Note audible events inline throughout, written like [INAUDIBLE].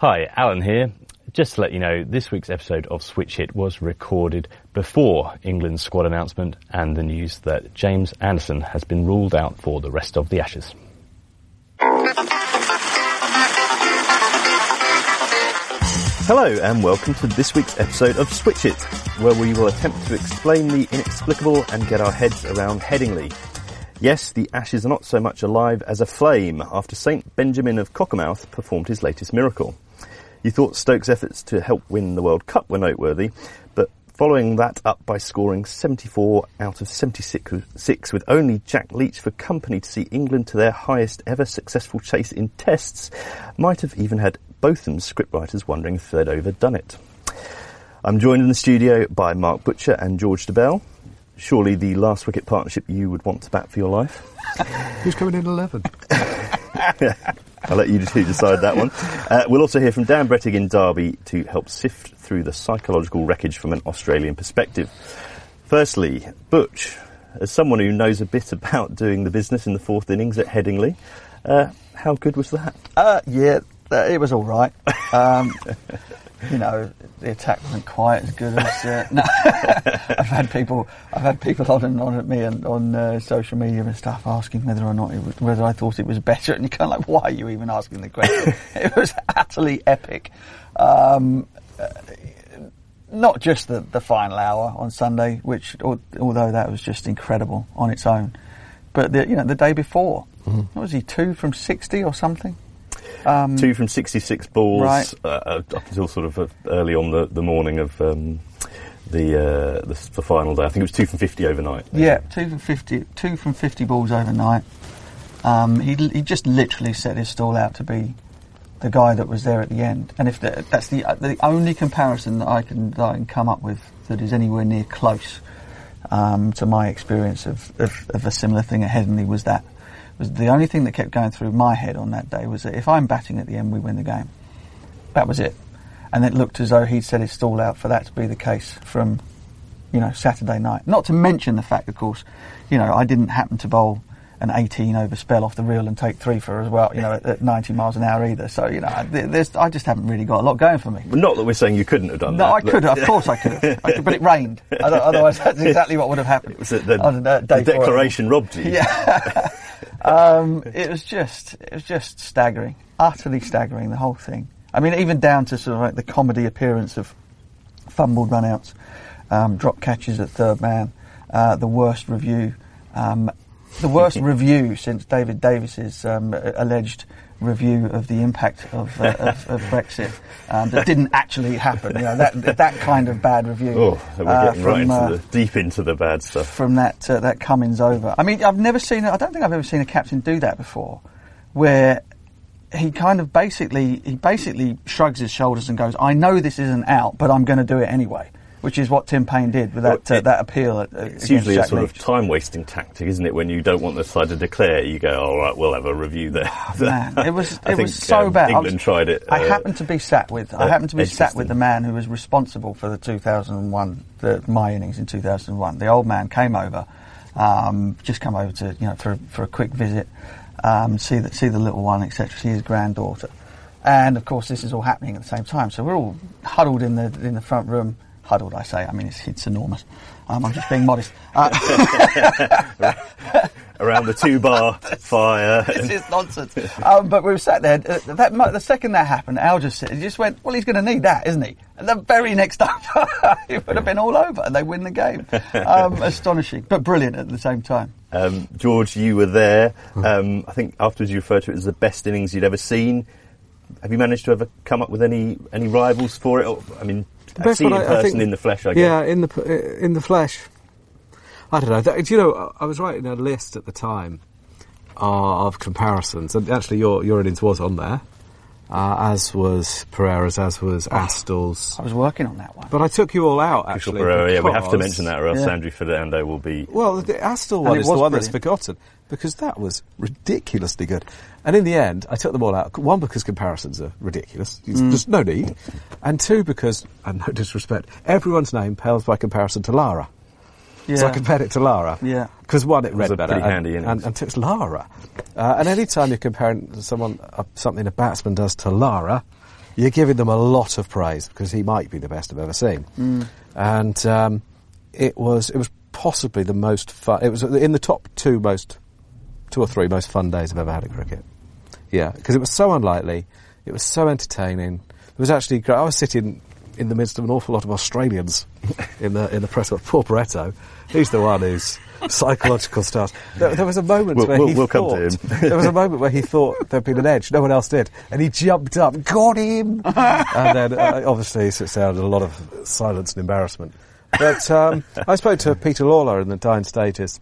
Hi, Alan here. Just to let you know, this week's episode of Switch Hit was recorded before England's squad announcement and the news that James Anderson has been ruled out for the rest of the Ashes. Hello and welcome to this week's episode of Switch Hit, where we will attempt to explain the inexplicable and get our heads around Headingley. Yes, the Ashes are not so much alive as a flame after St Benjamin of Cockermouth performed his latest miracle. You thought Stokes' efforts to help win the World Cup were noteworthy, but following that up by scoring 74 out of 76 with only Jack Leach for company to see England to their highest ever successful chase in tests might have even had Botham's scriptwriters wondering if they'd overdone it. I'm joined in the studio by Mark Butcher and George Dobell. Surely the last wicket partnership you would want to bat for your life. Who's coming in 11? [LAUGHS] I'll let you two [LAUGHS] decide that one. Uh, we'll also hear from Dan Brettig in Derby to help sift through the psychological wreckage from an Australian perspective. Firstly, Butch, as someone who knows a bit [LAUGHS] about doing the business in the fourth innings at Headingley, uh, how good was that? Uh, yeah, uh, it was all right. Um, [LAUGHS] you know, the attack wasn't quite as good as. Uh, [LAUGHS] no, I've had people, I've had people on and on at me and on uh, social media and stuff asking whether or not it was, whether I thought it was better, and you're kind of like, why are you even asking the question? [LAUGHS] it was utterly epic. Um, uh, not just the, the final hour on Sunday, which although that was just incredible on its own, but the you know the day before, mm-hmm. what was he two from sixty or something? Um, Two from 66 balls right. uh, uh up until sort of uh, early on the, the morning of um, the, uh, the, the final day. I think it was two from 50 overnight. Yeah, two from 50, two from 50 balls overnight. Um, he he just literally set his stall out to be the guy that was there at the end. And if the, that's the the only comparison that I can that I can come up with that is anywhere near close um, to my experience of, of, of, a similar thing at Headingley was that was the only thing that kept going through my head on that day was that if I'm batting at the end, we win the game. That was it. And it looked as though he'd set his stall out for that to be the case from, you know, Saturday night. Not to mention the fact, of course, you know, I didn't happen to bowl an 18 over spell off the reel and take three for as well, you know, at, at 90 miles an hour either. So, you know, I just haven't really got a lot going for me. Not that we're saying you couldn't have done no, that. No, I could have. Of course I could have. I could, but it rained. Otherwise, that's exactly what would have happened. [LAUGHS] It was the, the, the declaration robbed you. Yeah. [LAUGHS] um, it was just, it was just staggering, utterly staggering. The whole thing. I mean, even down to sort of like the comedy appearance of fumbled runouts, um, drop catches at third man, uh, the worst review, um, the worst [LAUGHS] review since David Davis's um, alleged review of the impact of, uh, of, of, [LAUGHS] Brexit um, that didn't actually happen. You know that that kind of bad review. Oh, we're uh, from, right into uh, the, deep into the bad stuff from that uh, that Cummins over. I mean, I've never seen. I don't think I've ever seen a captain do that before, where he kind of basically he basically shrugs his shoulders and goes, "I know this isn't out, but I'm going to do it anyway." Which is what Tim Paine did with that well, it, uh, that appeal. At, it's usually Jack a sort Leach. of time wasting tactic, isn't it? When you don't want the side to declare, you go, "All right, we'll have a review there." Oh, [LAUGHS] man, it was it was so um, bad. England was, tried it. Uh, I happened to be sat with I happened to be sat with the man who was responsible for the 2001 the my innings in 2001. The old man came over, um, just come over to you know for for a quick visit, um, see the see the little one, etc. See his granddaughter. And of course, this is all happening at the same time. So we're all huddled in the in the front room, huddled, I say. I mean, it's, it's enormous. Um, I'm just being modest. Uh, [LAUGHS] Around the two bar fire. this is nonsense. Um, but we were sat there. Uh, that, the second that happened, Al just, he just went, well, he's going to need that, isn't he? And the very next over, it [LAUGHS] would have been all over and they win the game. Um, [LAUGHS] astonishing, but brilliant at the same time. Um, George, you were there. Um, I think afterwards you referred to it as the best innings you'd ever seen. Have you managed to ever come up with any any rivals for it? I mean, the best one, in person, I think, in the flesh, I guess. Yeah, in the in the flesh. I don't know. Do you know, I was writing a list at the time uh, of comparisons, and actually, your your innings was on there. Uh, as was Perera's, as was oh, Astle's. I was working on that one. But I took you all out, actually. Pereira, yeah, we have to mention that, or else yeah. Andrew Fernando will be... Well, the Astle one is the one brilliant. that's forgotten, because that was ridiculously good. And in the end, I took them all out. One, because comparisons are ridiculous. Mm. Just no need. And two, because, and no [LAUGHS] disrespect, everyone's name pales by comparison to Lara. Yeah. So I compared it to Lara. Yeah. Because one, it read it better. Pretty handy and, and, and two, it's Lara. Uh, and any time you're comparing someone, uh, something a batsman does to Lara, you're giving them a lot of praise because he might be the best I've ever seen. Mm. And um, it was it was possibly the most fun. It was in the top two most, two or three most fun days I've ever had at cricket. Yeah, because it was so unlikely. It was so entertaining. It was actually great. I was sitting in the midst of an awful lot of Australians [LAUGHS] in the in the press. Poor Brettig, he's the one who's psychological stars. There, there, was a moment we'll, where we'll, he we'll thought [LAUGHS] there was a moment where he thought there'd been an edge. No one else did, and he jumped up, got him, [LAUGHS] and then uh, obviously it sounded a lot of silence and embarrassment. But um, I spoke to Peter Lalor in the dying stages,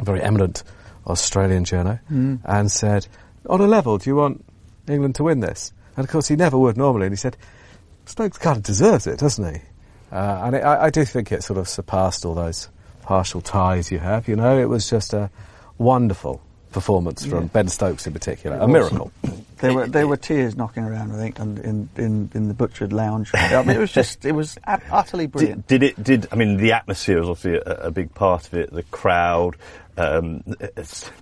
a very eminent Australian journo, mm. and said, "On a level, do you want England to win this?" And of course, he never would normally, and he said, "Stokes kind of deserves it, doesn't he?" Uh, and it, I, I do think it sort of surpassed all those partial ties you have. You know, it was just a wonderful performance from yeah. Ben Stokes in particular, a miracle. [LAUGHS] There were there were tears knocking around, I think, in in, in the butchered lounge. I mean, it was just it was utterly brilliant. Did, did, it? Did I mean the atmosphere was obviously a, a big part of it. The crowd. Um,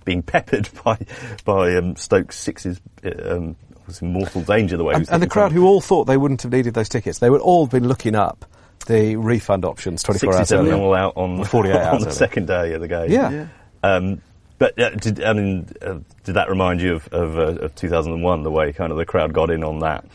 being peppered [LAUGHS] by by um, Stokes sixes um, was in mortal danger the way. And, and the crowd who all thought they wouldn't have needed those tickets, they would all have been looking up the refund options 24 hours earlier. all out on, 48 [LAUGHS] on the second day of the game. Yeah. yeah. Um, but uh, did, I mean, uh, did that remind you of, of, uh, of, 2001, the way kind of the crowd got in on that?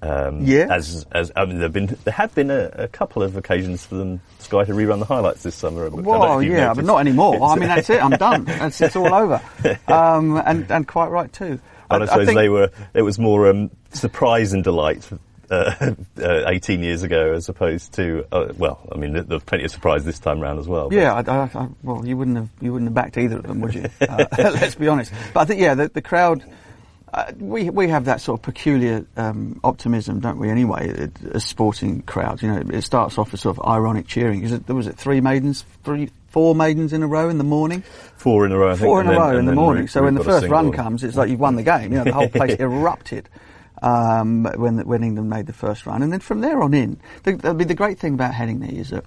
Um, yeah. As, as I mean, there've been there have been a, a, couple of occasions for them Sky to rerun the highlights this summer. Well, yeah, noticed. but not anymore. I mean, that's it. I'm done. [LAUGHS] It's, it's all over. Um, and and quite right too. I, I suppose they were. It was more um, surprise and delight uh, [LAUGHS] uh, 18 years ago as opposed to uh, well I mean there, there's plenty of surprise this time round as well yeah I, I, I, well you wouldn't have you wouldn't have backed either of them would you [LAUGHS] uh, [LAUGHS] let's be honest but I think yeah the, the crowd uh, we we have that sort of peculiar um, optimism, don't we? Anyway, it, as sporting crowds, you know, it starts off as sort of ironic cheering. Is it was it three maidens, three, four maidens in a row in the morning? Four in a row, I think. Four in a then, row in the morning. so when the first run comes, it's like you've won the game. You know, the whole place erupted um, when when England made the first run, and then from there on in, the, the, the great thing about Headingley is that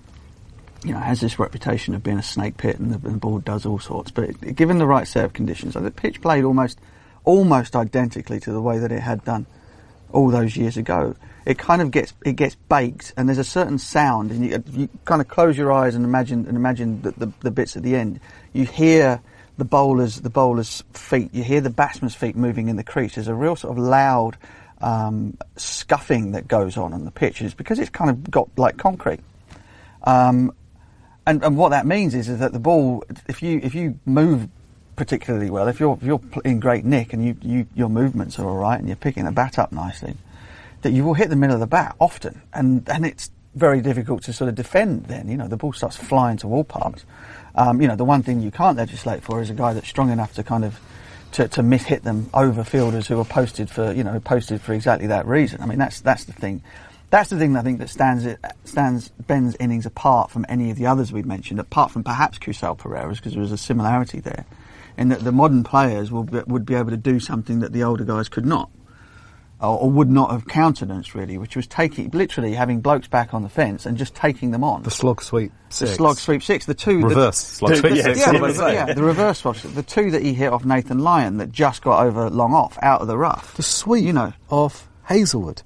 you know, has this reputation of being a snake pit and the, and the ball does all sorts. But given the right set of conditions, the pitch played almost, almost identically to the way that it had done all those years ago. It kind of gets it gets baked, and there's a certain sound, and you, you kind of close your eyes and imagine and imagine the, the, the bits at the end. You hear the bowlers the bowlers' feet, you hear the batsman's feet moving in the crease. There's a real sort of loud um, scuffing that goes on on the pitch is because it's kind of got like concrete. Um, and, and what that means is, is that the ball, if you if you move particularly well, if you're if you're in great nick and you, you your movements are all right and you're picking the bat up nicely, that you will hit the middle of the bat often, and and it's very difficult to sort of defend. Then you know the ball starts flying to all parts. Um, you know the one thing you can't legislate for is a guy that's strong enough to kind of to, to miss hit them over fielders who are posted for you know posted for exactly that reason. I mean that's that's the thing. That's the thing I think that stands it stands Ben's innings apart from any of the others we've mentioned, apart from perhaps Kusal Perera's because there was a similarity there, in that the modern players will be, would be able to do something that the older guys could not or, or, would not have countenanced really, which was taking literally having blokes back on the fence and just taking them on. The slog sweep six. The slog sweep six. The two reverse the, slog sweep six. Yeah, yeah, yeah, the reverse slog. The two that he hit off Nathan Lyon that just got over long off out of the rough. The sweep, you know, of Hazlewood.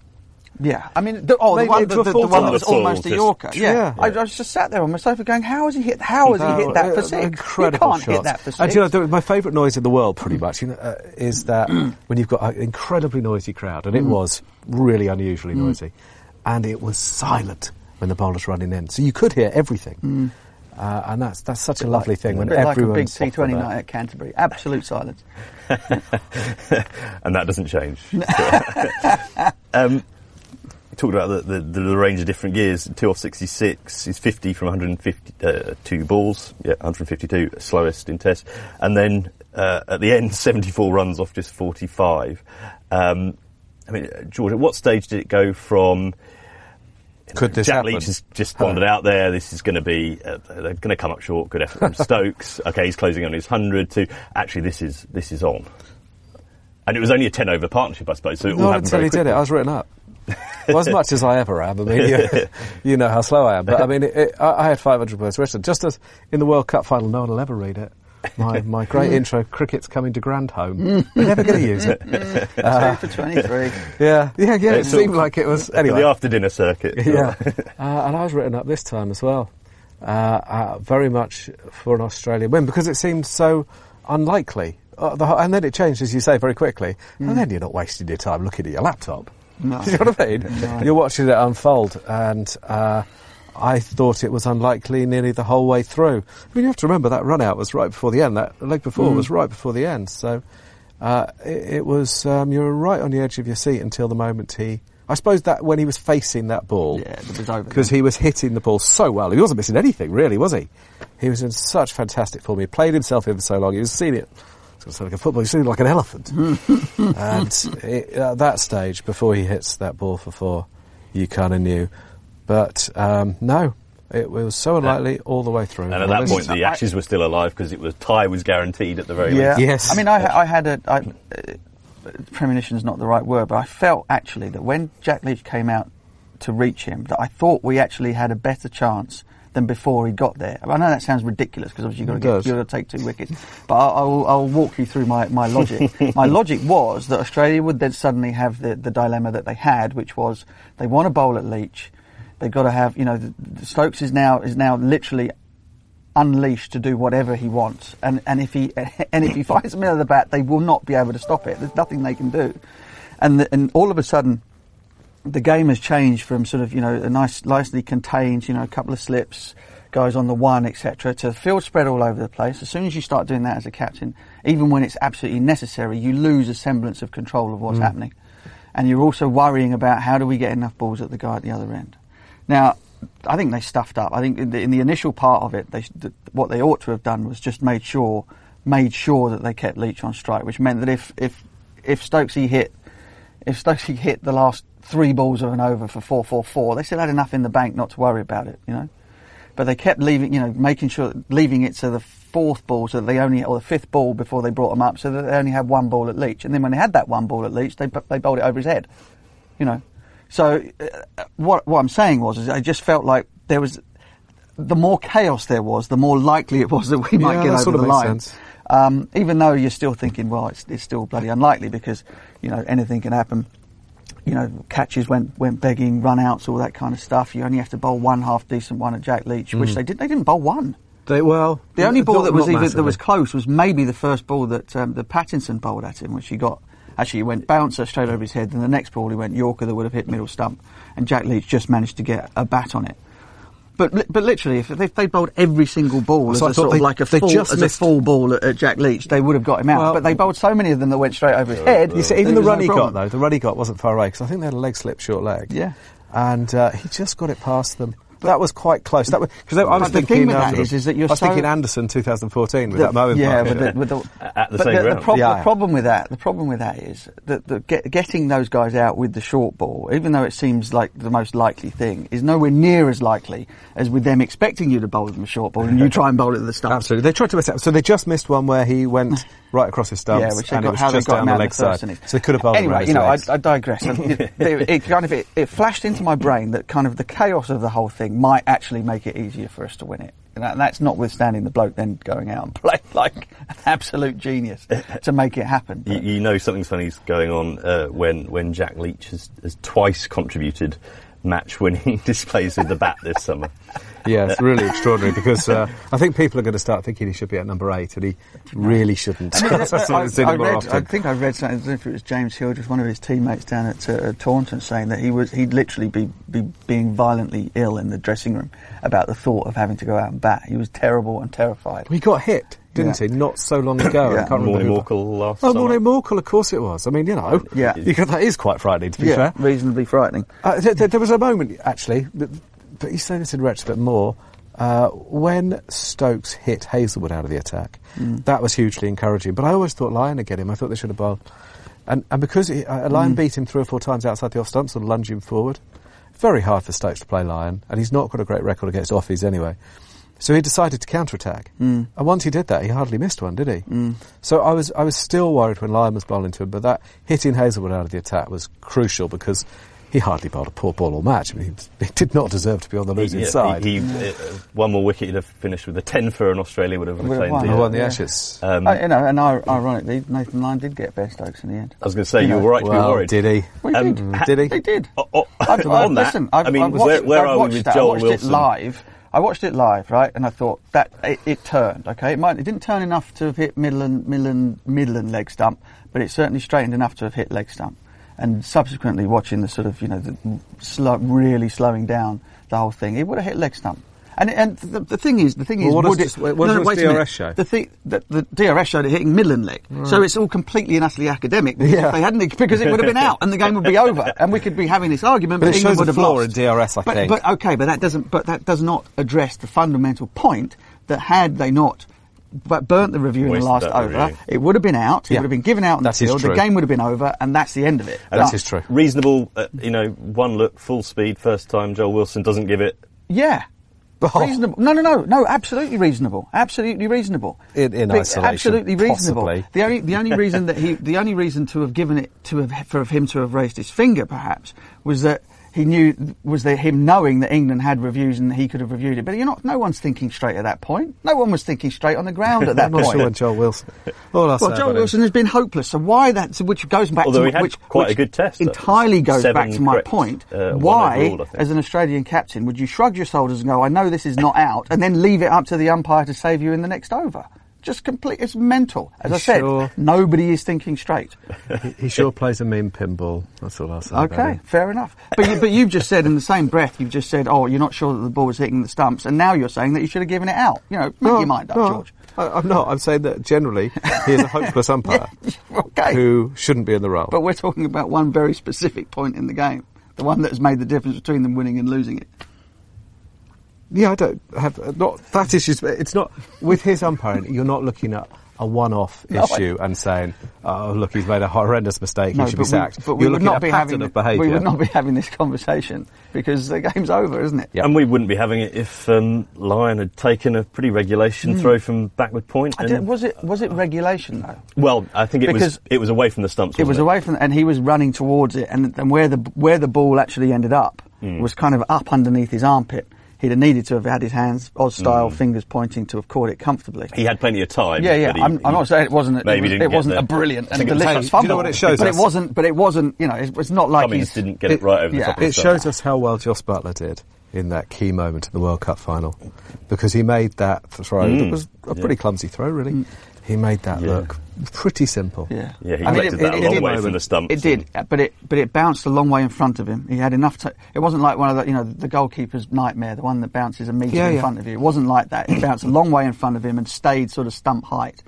Yeah, I mean, the, oh, the one, the, the, the one that was almost a Yorker. Yeah, yeah. I, I, was just sat there on my sofa going, "How has he hit? How has he hit that for six? Incredible you can't hit that for six." And you know, my favourite noise in the world, pretty much, you know, uh, is that [CLEARS THROAT] when you've got an incredibly noisy crowd, and it mm. was really unusually mm. noisy, and it was silent when the bowler's running in, so you could hear everything. Mm. Uh, and that's that's such a, a lovely like, thing when everyone like a big T20 night at Canterbury, absolute silence, [LAUGHS] and that doesn't change. [LAUGHS] [LAUGHS] um, talked about the, the, the, range of different gears. Two off 66 is 50 from 152 uh, balls. Yeah, 152 slowest in test. And then uh, at the end, [LAUGHS] 74 runs off just 45. Um, I mean, George, at what stage did it go from? Could this Jack happen? Leach has just wandered out there. This is going to be uh, they're going to come up short. Good effort from [LAUGHS] Stokes. Okay, he's closing on his hundred. To actually, this is this is on. And it was only a ten over partnership, I suppose. So it no, all happened until he quickly. did it. I was written up well, as much as I ever am. I mean, you, [LAUGHS] you know how slow I am. But I mean, it, it, I, I, had 500 words written. Just as in the World Cup final, no one will ever read it. my, my great intro, cricket's coming to Grand Home. We're never going to use it. [LAUGHS] Uh, for 23. Yeah, yeah, yeah. It seemed like it was. Anyway. The after dinner circuit. [LAUGHS] Yeah. uh, and I was written up this time as well. Uh, uh, very much for an Australian win because it seemed so unlikely. Uh, the, and then it changed, as you say, very quickly. Mm. And then you're not wasting your time looking at your laptop. No. [LAUGHS] you know what I mean? No. You're watching it unfold, and uh, I thought it was unlikely nearly the whole way through. I mean, you have to remember that run out was right before the end. That leg before mm. was right before the end. So uh, it, it, was um, you were right on the edge of your seat until the moment he. I suppose that when he was facing that ball, yeah, because he was hitting the ball so well, he wasn't missing anything really, was he? He was in such fantastic form. He played himself in for so long. He was seeing it. It's like a football. He's seeing like an elephant. [LAUGHS] and it, at that stage, before he hits that ball for four, you kind of knew but um, no, it was so unlikely all the way through. And at that point, the Ashes were still alive because it was tie was guaranteed at the very yeah. least. Yes. I mean, I, I had a I, uh, premonition is not the right word, but I felt actually that when Jack Leach came out to reach him, that I thought we actually had a better chance than before he got there. I know that sounds ridiculous because obviously you've got, to, you've got to take two wickets, but I'll, I'll, I'll, walk you through my, my logic. [LAUGHS] my logic was that Australia would then suddenly have the, the dilemma that they had, which was they want to bowl at Leach They've got to have, you know, the, the Stokes is now is now literally unleashed to do whatever he wants, and and if he [LAUGHS] and if he finds them of the bat, they will not be able to stop it. There's nothing they can do, and the, and all of a sudden, the game has changed from sort of you know a nice nicely contained, you know, a couple of slips, guys on the one, etc., to field spread all over the place. As soon as you start doing that as a captain, even when it's absolutely necessary, you lose a semblance of control of what's mm. happening, and you're also worrying about how do we get enough balls at the guy at the other end. Now, I think they stuffed up. I think in the, in the initial part of it, they, what they ought to have done was just made sure made sure that they kept Leach on strike, which meant that if if if Stokesy hit if Stokesy hit the last three balls of an over for four four four, they still had enough in the bank not to worry about it, you know. But they kept leaving, you know, making sure leaving it to the fourth ball so that they only or the fifth ball before they brought them up, so that they only had one ball at Leach, and then when they had that one ball at Leach, they they bowled it over his head, you know. So uh, what what I'm saying was, is I just felt like there was the more chaos there was, the more likely it was that we might yeah, get over sort of the line. Um, even though you're still thinking, well, it's, it's still bloody unlikely because you know anything can happen. You know, catches went went begging, run outs, all that kind of stuff. You only have to bowl one half decent one at Jack Leach, mm. which they did. They didn't bowl one. They well, the only ball that was even, that was close was maybe the first ball that um, the Pattinson bowled at him, which he got Actually, he went bouncer straight over his head. Then the next ball, he went Yorker that would have hit middle stump, and Jack Leach just managed to get a bat on it. But but literally, if they, if they bowled every single ball so as a sort they, of like a full, as missed. a full ball at, at, Jack Leach, they would have got him out. Well, but they bowled so many of them that went straight over his head. You see, even the run no he got though, the run he got wasn't far away because I think they had a leg slip, short leg. Yeah, and uh, he just got it past them that was quite close. That because I was the thinking. Thing um, is, is that you're I was so thinking Anderson 2014 with the, that moment. Yeah, with the, with the, [LAUGHS] at the same the, the, prob- yeah. the, problem with that, the problem with that is that the, get, getting those guys out with the short ball, even though it seems like the most likely thing, is nowhere near as likely as with them expecting you to bowl them a short ball and you [LAUGHS] try and bowl it at the start. Absolutely, they tried to miss out. So they just missed one where he went [LAUGHS] right across his stumps, yeah, which and got, it was how just down the leg side. So they could have bowled Anyway, you know, I, I, digress. it, it, kind of it, it flashed into my brain that kind of the chaos of the whole thing might actually make it easier for us to win it. And that's notwithstanding the bloke then going out and [LAUGHS] playing like an absolute genius to make it happen. You, you, know something's funny's going on uh, when when Jack Leach has, has twice contributed match winning [LAUGHS] displays with the bat this summer. Yeah, it's really extraordinary because uh, I think people are going to start thinking he should be at number eight, and he really shouldn't. I, mean, [LAUGHS] I, I, read, I, think I read something. I don't know if it was James Hildreth, just one of his teammates down at uh, Taunton, saying that he was he'd literally be, be being violently ill in the dressing room about the thought of having to go out and bat. He was terrible and terrified. He got hit didn't yeah. he? Not so long ago. yeah. I can't Morne Morkel last Oh, Morne Morkel, of course it was. I mean, you know, yeah. Can, that is quite frightening, to be yeah, fair. reasonably frightening. Uh, th- th- there was a moment, actually, but, but he's saying this in retrospect more, uh, when Stokes hit Hazlewood out of the attack. Mm. That was hugely encouraging. But I always thought Lyon would get him. I thought they should have bowled. And, and because he, uh, Lyon mm. beat him three or four times outside the off stump, sort of lunging forward, very hard for Stokes to play Lyon, and he's not got a great record against offies anyway. So he decided to counterattack. Mm. And once he did that, he hardly missed one, did he? Mm. So I was I was still worried when Lyon was bowling to him, but that hitting Hazlewood out of the attack was crucial because he hardly bowled a poor ball all match. I mean, he, he did not deserve to be on the losing he, side. He, he uh, one more wicket, he'd have finished with a 10 for, and Australia would have Would retained won. the, won the Yeah. Ashes. um, Uh, you know, and ironically, Nathan Lyon did get best Stokes in the end. I was going to say, you you know, were right to well, be worried. did he? Well, Um, did. ha- Did he? He did. Oh, oh, I've, [LAUGHS] on I've, that, listen, I've, I mean, I've where, watched, where I've are we with that. I Joel watched Wilson? it live. I watched it live, right, and I thought that it, it turned. Okay, it might it didn't turn enough to have hit middle and middle and middle and leg stump, but it certainly straightened enough to have hit leg stump. And subsequently, watching the sort of you know the really slowing down the whole thing, it would have hit leg stump. And, and the, the thing is, the thing Well, is, what would does it? this- what no, no, wait DRS minute. show? The, thing, the, the DRS showed it hitting middle and leg, so it's all completely and utterly academic. Because Yeah. if they hadn't, because it would have been out and the game would be over, [LAUGHS] and we could be having this argument. But But, it England shows would the have flaw in DRS, I but, think. But okay, but that doesn't. But that does not address the fundamental point that had they not. But burnt the review in the last over. review. It would have been out. It Yeah. would have been given out in That the field. The game would have been over, and that's the end of it. That Now- true. Reasonable, uh, you know, one look, full speed, first time Joel Wilson doesn't give it. Yeah. Oh. Reasonable. No, no, no, no. Absolutely reasonable. Absolutely reasonable. In- in isolation, Absolutely reasonable. possibly. The only, the only reason that he, the only reason to have given it to have, for him to have raised his finger, perhaps, was that he knew was that him knowing that England had reviews and he could have reviewed it. But you're not. No one's thinking straight at that point. No one was thinking straight on the ground at that [LAUGHS] I'm point. sure when Joel Wilson. All Well, Joel about him- Wilson has been hopeless. So why that? So which goes back Although to he had which quite a good test, Entirely goes seven back to my correct, point. uh, why, overall, as an Australian captain, would you shrug your shoulders and go, "I know this is not out," and then leave it up to the umpire to save you in the next over? Just complete. It's mental. As I said, Sure. nobody is thinking straight. he, [LAUGHS] he sure plays a mean pinball. That's all I'll say. about Okay, him. fair enough. But you, but you've just said in the same breath, you've just said, "Oh, you're not sure that the ball was hitting the stumps," and now you're saying that you should have given it out. You know, make No, your mind up, no, George. I, I'm not. I'm saying that generally he is a hopeless [LAUGHS] umpire [LAUGHS] okay. who shouldn't be in the role. But we're talking about one very specific point in the game, the one that has made the difference between them winning and losing it. Yeah, I don't have uh, not that issue. It's not with his umpiring. You're not looking at a one-off [LAUGHS] No, I- issue and saying, "Oh, look, he's made a horrendous mistake. he should be sacked." We, but we You're would not at be having of behaviour. we would not be having this conversation because the game's over, isn't it? Yeah. And we wouldn't be having it if um, Lyon had taken a pretty regulation throw from backward point. I did, was it was it regulation though? well, I think it was it was away from the stumps. It was wasn't away from, and he was running towards it, and, and where the where the ball actually ended up Hmm. was kind of up underneath his armpit. He'd have needed to have had his hands, Oz style, fingers pointing to have caught it comfortably. He had plenty of time. Yeah, yeah. but he- I'm, I'm he- not saying it wasn't. maybe it, was, didn't it wasn't there. a brilliant and think it was- delicious Do you know what it shows but us? it wasn't. But it wasn't. You know, it's, it's not like Cummins he's. didn't get it, it- right over yeah. the top. of It the stump. shows us how well Jos Buttler did in that key moment of the World Cup final because he made that throw. Mm. That was a pretty clumsy throw, really. He made that Yeah. look pretty simple. Yeah, Yeah, he I mean, collected that a long did- way from the stumps. It did, but it but it bounced a long way in front of him. He had enough to. It wasn't like one of the you know the goalkeeper's nightmare, the one that bounces a metre Yeah, in yeah. front of you. It wasn't like that. It bounced a long way in front of him and stayed sort of stump height.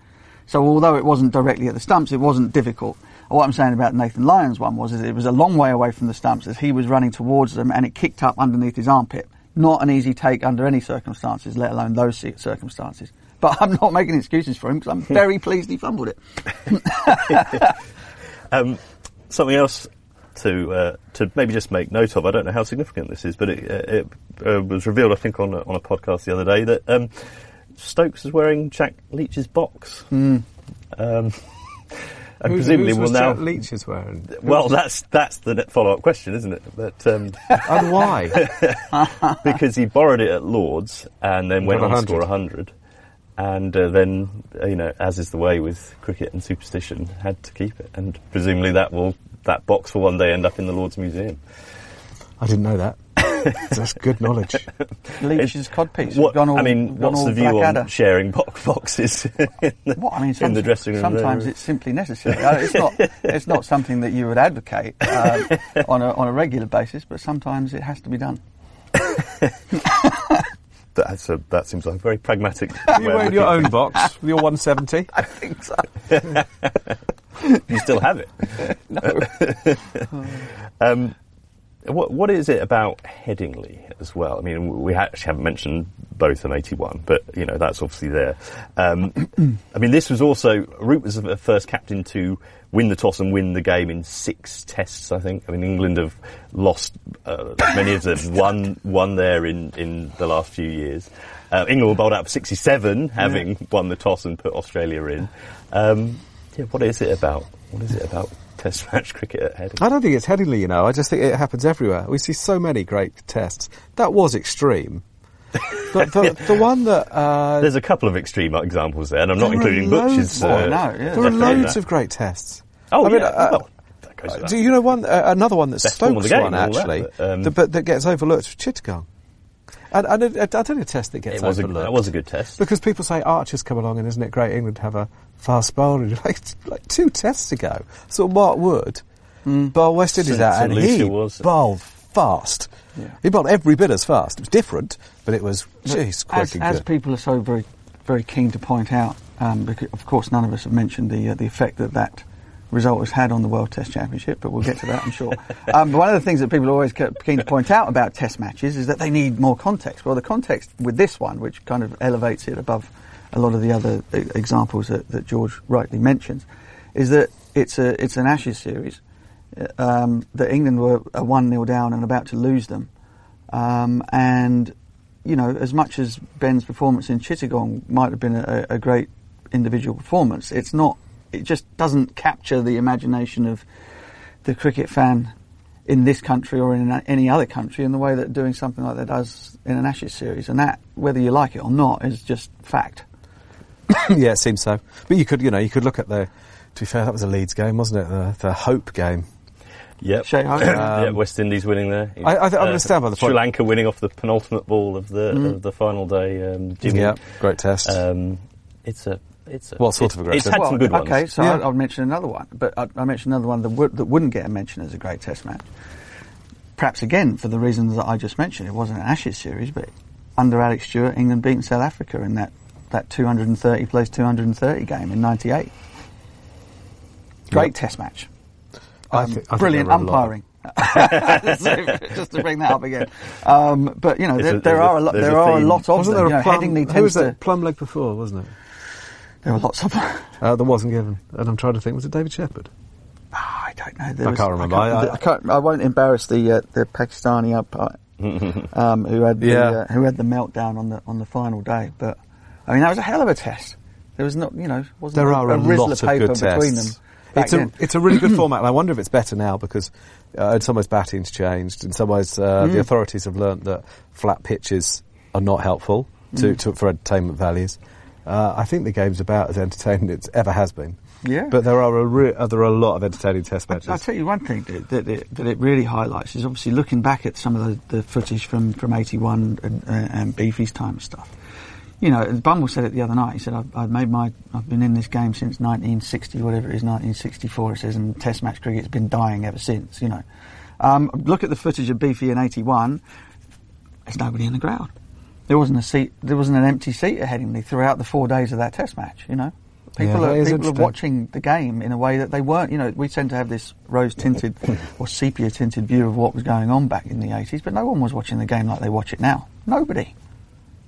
So although it wasn't directly at the stumps, it wasn't difficult. What I'm saying about Nathan Lyon's one was is it was a long way away from the stumps as he was running towards them and it kicked up underneath his armpit. Not an easy take under any circumstances, let alone those circumstances. But I'm not making excuses for him because I'm [LAUGHS] very pleased he fumbled it. [LAUGHS] Um, something else to uh, to maybe just make note of. I don't know how significant this is, but it, uh, it uh, was revealed, I think, on a, on a podcast the other day that um, Stokes is wearing Jack Leach's box. Um, [LAUGHS] and Who- presumably whose will now. Jack Leach is wearing. well, that's that's the follow up question, isn't it? But um, and why? because he borrowed it at Lords and then went on to 100. score hundred, and uh, then uh, you know, as is the way with cricket and superstition, had to keep it, and presumably that will that box will one day end up in the Lords Museum. I didn't know that. [LAUGHS] That's good knowledge. Leach's codpiece. What, gone all, I mean, gone what's all the view Blackadder. on sharing box boxes [LAUGHS] in the, What I mean, in the dressing room? Sometimes there? it's simply necessary. Uh, it's not. [LAUGHS] It's not something that you would advocate um, on a on a regular basis, but sometimes it has to be done. That's a, that seems like a very pragmatic. Are [LAUGHS] you wearing your own box with your 170? [LAUGHS] I think so. [LAUGHS] You still have it. um, what what is it about Headingley as well? I mean, we actually haven't mentioned Botham eighty one, but you know that's obviously there. Um, [CLEARS THROAT] I mean, this was also Root was the first captain to win the toss and win the game in six tests. I think. I mean, England have lost uh, [COUGHS] many of them. won one there in in the last few years. Uh, England were bowled out for sixty seven, having won the toss and put Australia in. Um, yeah, what is it about? What is it about Test [LAUGHS] match cricket at Headingley? I don't think it's Headingley, you know. I just think it happens everywhere. We see so many great tests. That was extreme. but the, [LAUGHS] the one that uh, there's a couple of extreme examples there, and I'm not including Butch's. Uh, no, yeah, there are loads of great tests. Oh, I mean, yeah. Uh, well, uh, do you know one? Uh, another one that Stokes one actually, that, but, um, the, but, that gets overlooked. Chittagong. And, and I, I don't a test that gets it was overlooked. A, that was a good test because people say Archer's come along and isn't it great England have a fast bowling Like [LAUGHS] like two tests ago, so Mark Wood mm. bowled West Indies out and he was. bowled fast. Yeah. He bowled every bit as fast. It was different, but it was jeez, as, as people are so very very keen to point out, um, because of course none of us have mentioned the uh, the effect that that result has had on the World Test Championship, but we'll get to that, I'm sure. [LAUGHS] Um, one of the things that people are always keen to point out about Test matches is that they need more context. Well, the context with this one, which kind of elevates it above a lot of the other examples that, that George rightly mentions, is that it's a it's an Ashes series um, that England were one 0 down and about to lose them, um, and you know as much as Ben's performance in Chittagong might have been a, a great individual performance, it's not it just doesn't capture the imagination of the cricket fan in this country or in any other country in the way that doing something like that does in an Ashes series. And that, whether you like it or not, is just fact. [COUGHS] yeah, it seems so. But you could, you know, you could look at the. To be fair, that was a Leeds game, wasn't it? The, the Hope game. Yep. Shea [COUGHS] um, yeah, West Indies winning there. I, I, th- I understand by the point. Sri Lanka winning off the penultimate ball of the mm. of the final day. Um, yeah, great test. Um, it's a it's a, what sort of a great it's test? had some good ones. Okay, so yeah. I'll, I'll, mention another one, but I, will mention another one that, would, that wouldn't get a mention as a great test match. Perhaps again for the reasons that I just mentioned. It wasn't an Ashes series, but under Alex Stewart, England beating South Africa in that, that 230 plays 230 game in '98. Great yep. test match. Um, I th- I brilliant umpiring. [LAUGHS] just to bring that up again. Um, but you know, there, a, there are a lot. There a are a lot of wasn't them. There a plum, you know, who was that? Plum leg before, wasn't it? There were lots of them. [LAUGHS] Uh, there wasn't given, and I'm trying to think. Was it David Shepherd? Oh, I don't know. There I was, can't remember. I, can't, I, I, can't, I won't embarrass the uh, the Pakistani umpire [LAUGHS] um, who had the, yeah. uh, who had the meltdown on the on the final day. But I mean, that was a hell of a test. There was not, you know, wasn't there a, are a, a lot of good between tests. them. It's a, it's a really good [CLEARS THROAT] format, and I wonder if it's better now because uh, in some ways batting's changed. In some ways, uh, mm. the authorities have learnt that flat pitches are not helpful to, mm. to for entertainment values. Uh, I think the game's about as entertaining as it ever has been. Yeah. But there are a re- uh, there are a lot of entertaining test matches. I'll tell you one thing that, that, it, that it really highlights is obviously looking back at some of the, the footage from, from 81 and, uh, and Beefy's time and stuff. You know, Bumble said it the other night. He said, I've, I've, made my, I've been in this game since 1960, whatever it is, 1964, it says, and test match cricket's been dying ever since, you know. Um, look at the footage of Beefy in 81. There's nobody in the crowd. There wasn't a seat. There wasn't an empty seat at Headingley throughout the four days of that Test match. You know, people yeah, are people are watching the game in a way that they weren't. You know, we tend to have this rose tinted [LAUGHS] or sepia tinted view of what was going on back in the 80s, but no one was watching the game like they watch it now. Nobody.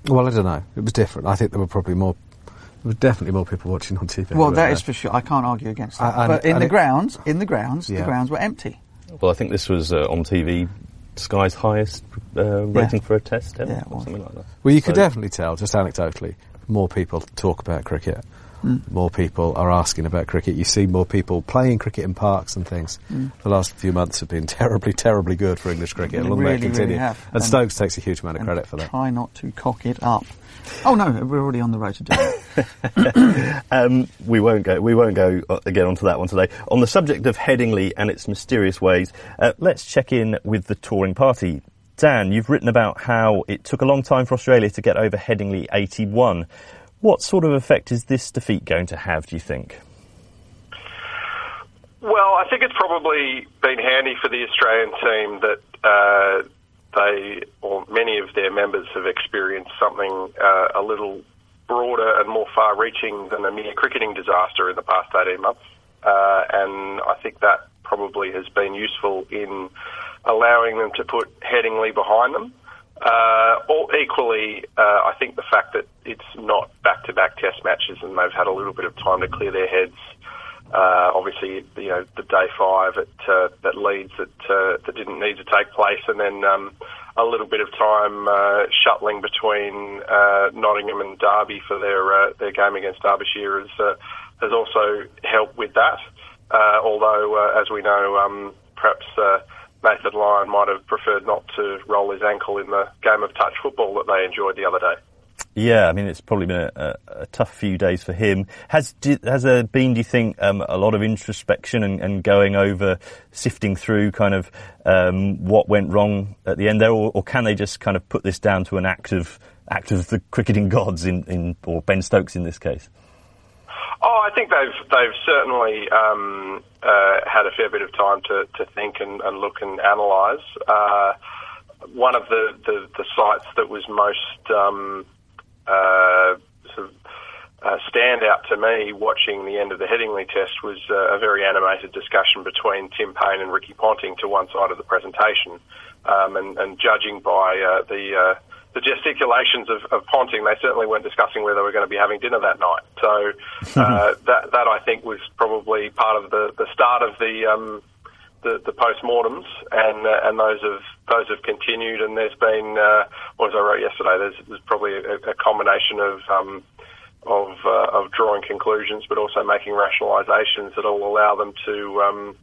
Well, I don't know. It was different. I think there were probably more. There were definitely more people watching on TV. Well, that is for sure. I can't argue against that. And, but in the grounds, in the grounds, yeah. the grounds were empty. Well, I think this was uh, on TV Sky's highest uh, rating yeah. for a test ever, yeah, or something like that. Well, you so could definitely tell, just anecdotally, more people talk about cricket. Mm. More people are asking about cricket. You see more people playing cricket in parks and things. Mm. The last few months have been [LAUGHS] terribly, terribly good for English cricket. Long really, continue. Really and, and, Stokes takes a huge amount of credit for that. Try not to cock it up. Oh no, we're already on the road to doing it. [LAUGHS] um, we won't go. We won't go uh, again onto that one today. On the subject of Headingley and its mysterious ways, uh, let's check in with the touring party. Dan, you've written about how it took a long time for Australia to get over Headingley 81. What sort of effect is this defeat going to have, do you think? Well, I think it's probably been handy for the Australian team that uh, they, or many of their members, have experienced something uh, a little broader and more far reaching than a mere cricketing disaster in the past 18 months. Uh, and I think that probably has been useful in allowing them to put Headingley behind them. Uh, or equally, uh, I think the fact that it's not back-to-back Test matches and they've had a little bit of time to clear their heads. Uh, obviously, you know the day five at uh, Leeds that uh, that didn't need to take place, and then um, a little bit of time uh, shuttling between uh, Nottingham and Derby for their uh, their game against Derbyshire has uh, has also helped with that. Uh, although, uh, as we know, um, perhaps uh, Nathan Lyon might have preferred not to roll his ankle in the game of touch football that they enjoyed the other day. Yeah, I mean it's probably been a, a, a tough few days for him. Has has there been, do you think, um, a lot of introspection and, and, going over, sifting through kind of um, what went wrong at the end there, or, or, can they just kind of put this down to an act of act of the cricketing gods in, in or Ben Stokes in this case? Oh, I think they've they've certainly um, uh, had a fair bit of time to, to think and, and look and analyse. Uh, one of the, the, the, sights that was most um, uh, sort of uh, standout to me watching the end of the Headingley test was uh, a very animated discussion between Tim Paine and Ricky Ponting to one side of the presentation. Um, and, and, judging by uh, the uh, the gesticulations of, of, Ponting, they certainly weren't discussing where they were going to be having dinner that night. So [LAUGHS] uh, that that I think was probably part of the, the start of the um, the, the post-mortems, and uh, and those have those have continued. And there's been, uh, as I wrote yesterday, there's, there's probably a, a combination of um, of uh, of drawing conclusions, but also making rationalisations that will allow them to um,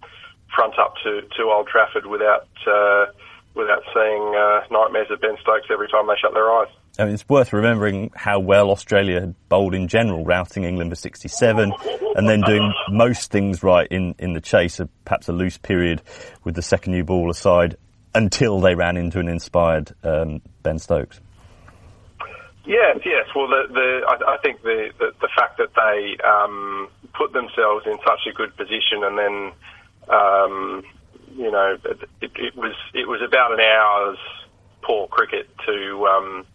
front up to, to Old Trafford without uh, without seeing uh, nightmares of Ben Stokes every time they shut their eyes. I mean, it's worth remembering how well Australia had bowled in general, routing England for 67, and then doing most things right in, in the chase, of perhaps a loose period with the second new ball aside, until they ran into an inspired um, Ben Stokes. Yes, yes. Well, the, the I, I think the, the, the fact that they um, put themselves in such a good position, and then um, you know, it, it, was it was about an hour's poor cricket to um,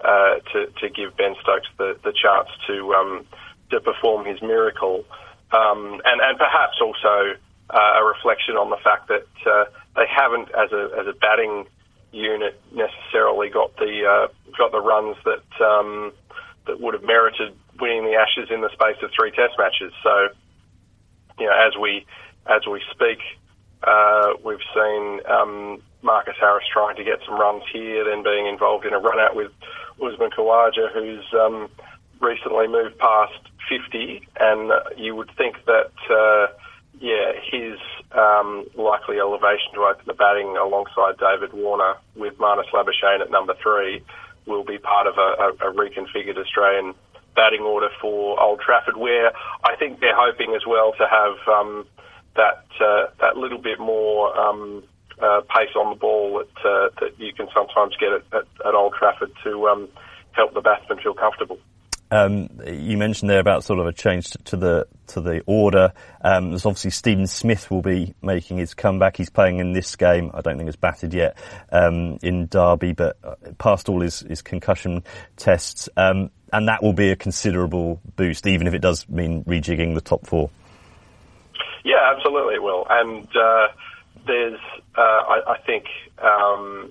uh, to, to give Ben Stokes the, the chance to um, to perform his miracle, um, and and perhaps also uh, a reflection on the fact that uh, they haven't, as a as a batting unit, necessarily got the uh, got the runs that um, that would have merited winning the Ashes in the space of three Test matches. So, you know, as we as we speak, uh, we've seen um, Marcus Harris trying to get some runs here, then being involved in a run out with Usman Khawaja, who's um, recently moved past 50, and you would think that, uh, yeah, his um, likely elevation to open the batting alongside David Warner with Marnus Labuschagne at number three will be part of a, a, a reconfigured Australian batting order for Old Trafford, where I think they're hoping as well to have um, that uh, that little bit more um, uh, pace on the ball that uh, that you can sometimes get at, at, at Old Trafford to um, help the batsman feel comfortable. Um, you mentioned there about sort of a change to the to the order. Um, there's obviously Steven Smith will be making his comeback. He's playing in this game. I don't think it's batted yet um, in Derby, but uh, passed all his, his concussion tests, um, and that will be a considerable boost, even if it does mean rejigging the top four. Yeah, absolutely it will, and uh, there's uh, I, I, think. Um,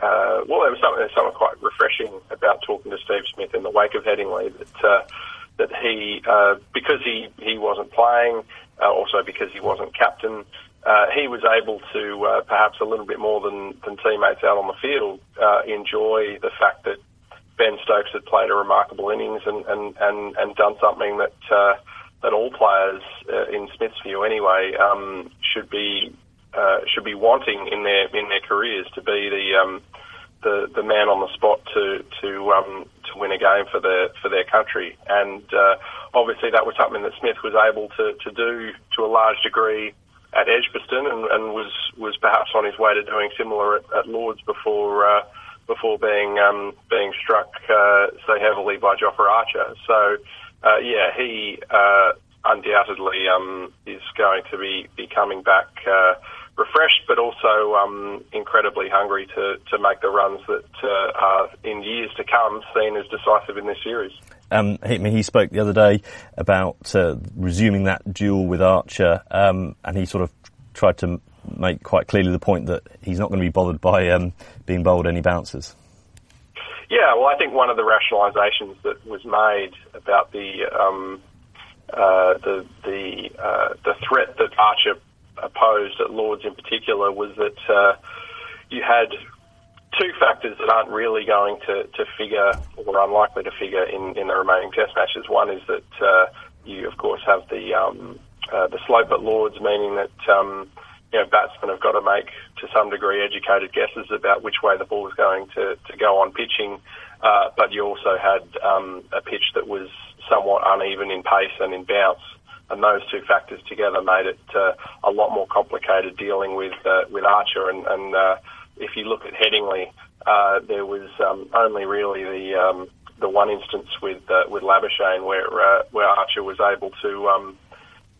uh, well, there was something, something quite refreshing about talking to Steve Smith in the wake of Headingley that uh, that he uh, because he he wasn't playing, uh, also because he wasn't captain, uh, he was able to uh, perhaps a little bit more than, than teammates out on the field enjoy the fact that Ben Stokes had played a remarkable innings and and and, and done something that that all players in Smith's view anyway um, should be uh, should be wanting in their in their careers to be the um, the the man on the spot to to um, to win a game for their for their country, and uh, obviously that was something that Smith was able to, to do to a large degree at Edgbaston, and, and was was perhaps on his way to doing similar at, at Lords before uh, before being um, being struck uh, so heavily by Jofra Archer. So uh, yeah, he uh, undoubtedly um, is going to be, be coming back uh, refreshed, but also um, incredibly hungry to, to make the runs that uh, are in years to come seen as decisive in this series. Um, he, he spoke the other day about uh, resuming that duel with Archer, um, and he sort of tried to make quite clearly the point that he's not going to be bothered by um, being bowled any bouncers. Yeah, well, I think one of the rationalisations that was made about the um, uh, the the uh, the threat that Archer opposed at Lords in particular was that uh, you had two factors that aren't really going to, to figure or unlikely to figure in, in the remaining Test matches. One is that uh, you, of course, have the um, uh, the slope at Lords, meaning that um, you know batsmen have got to make to some degree educated guesses about which way the ball was going to, to go on pitching. Uh, but you also had um, a pitch that was somewhat uneven in pace and in bounce, and those two factors together made it uh, a lot more complicated dealing with uh, with Archer. And, and uh, if you look at Headingley, uh, there was um, only really the um, the one instance with uh, with Labuschagne where uh, where Archer was able to um,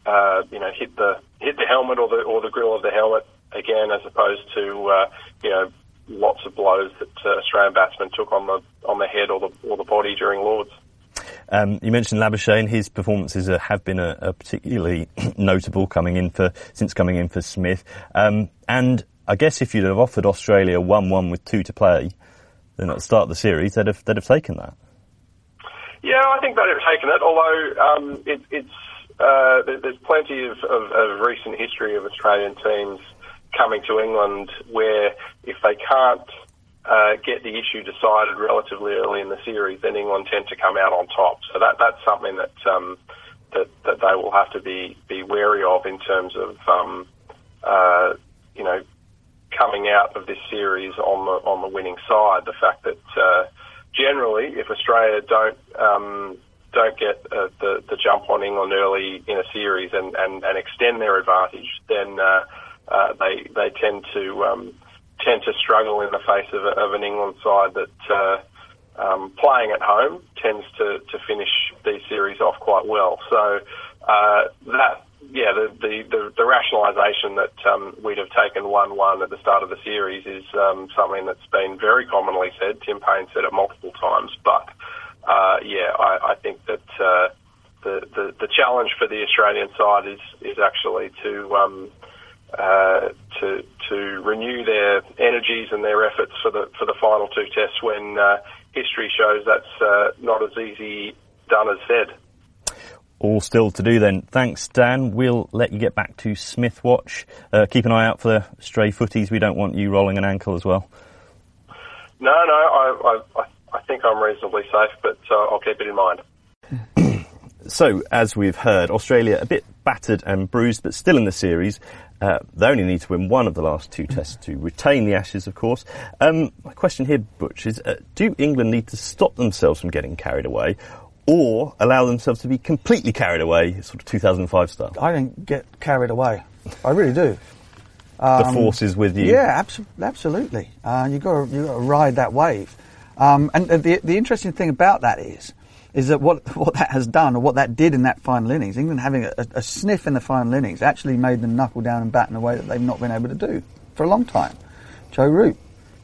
uh, you know hit the hit the helmet or the or the grill of the helmet again, as opposed to uh, you know lots of blows that uh, Australian batsmen took on the on the head or the or the body during Lords. Um, you mentioned Labuschagne. His performances uh, have been a, a particularly [CLEARS THROAT] notable coming in for since coming in for Smith. Um, and I guess if you'd have offered Australia one-one with two to play, then at the start of the series, they'd have they'd have taken that. Yeah, I think they'd have taken it. Although um, it, it's uh, there's plenty of, of, of recent history of Australian teams coming to England where if they can't uh, get the issue decided relatively early in the series, then England tend to come out on top. So that that's something that um, that that they will have to be be wary of in terms of um, uh, you know coming out of this series on the on the winning side. The fact that uh, generally, if Australia don't um, don't get uh, the the jump on England early in a series and, and, and extend their advantage, then uh, they they tend to um, tend to struggle in the face of, a, of an England side that uh, um, playing at home tends to, to finish these series off quite well. So uh, that yeah, the the, the, the rationalisation that um, we'd have taken one one at the start of the series is um, something that's been very commonly said. Tim Paine said it multiple times, but uh, yeah, I, I think that. Uh, the, the, the challenge for the Australian side is is actually to um, uh, to to renew their energies and their efforts for the for the final two tests when uh, history shows that's uh, not as easy done as said. All still to do then. Thanks, Dan. We'll let you get back to Smith Watch. Uh, keep an eye out for the stray footies. We don't want you rolling an ankle as well. No, no, I, I, I think I'm reasonably safe, but I'll keep it in mind. So, as we've heard, Australia a bit battered and bruised, but still in the series. Uh, they only need to win one of the last two tests to retain the Ashes, of course. Um, my question here, Butch, is uh, do England need to stop themselves from getting carried away or allow themselves to be completely carried away, sort of 2005 style? I don't get carried away. I really do. Um, the force is with you. Yeah, abso- absolutely. Uh, you've got to ride that wave. Um, and the, the interesting thing about that is is that what, [LAUGHS] what that has done, or what that did in that final innings, England having a, a, sniff in the final innings, actually made them knuckle down and bat in a way that they've not been able to do for a long time. Joe Root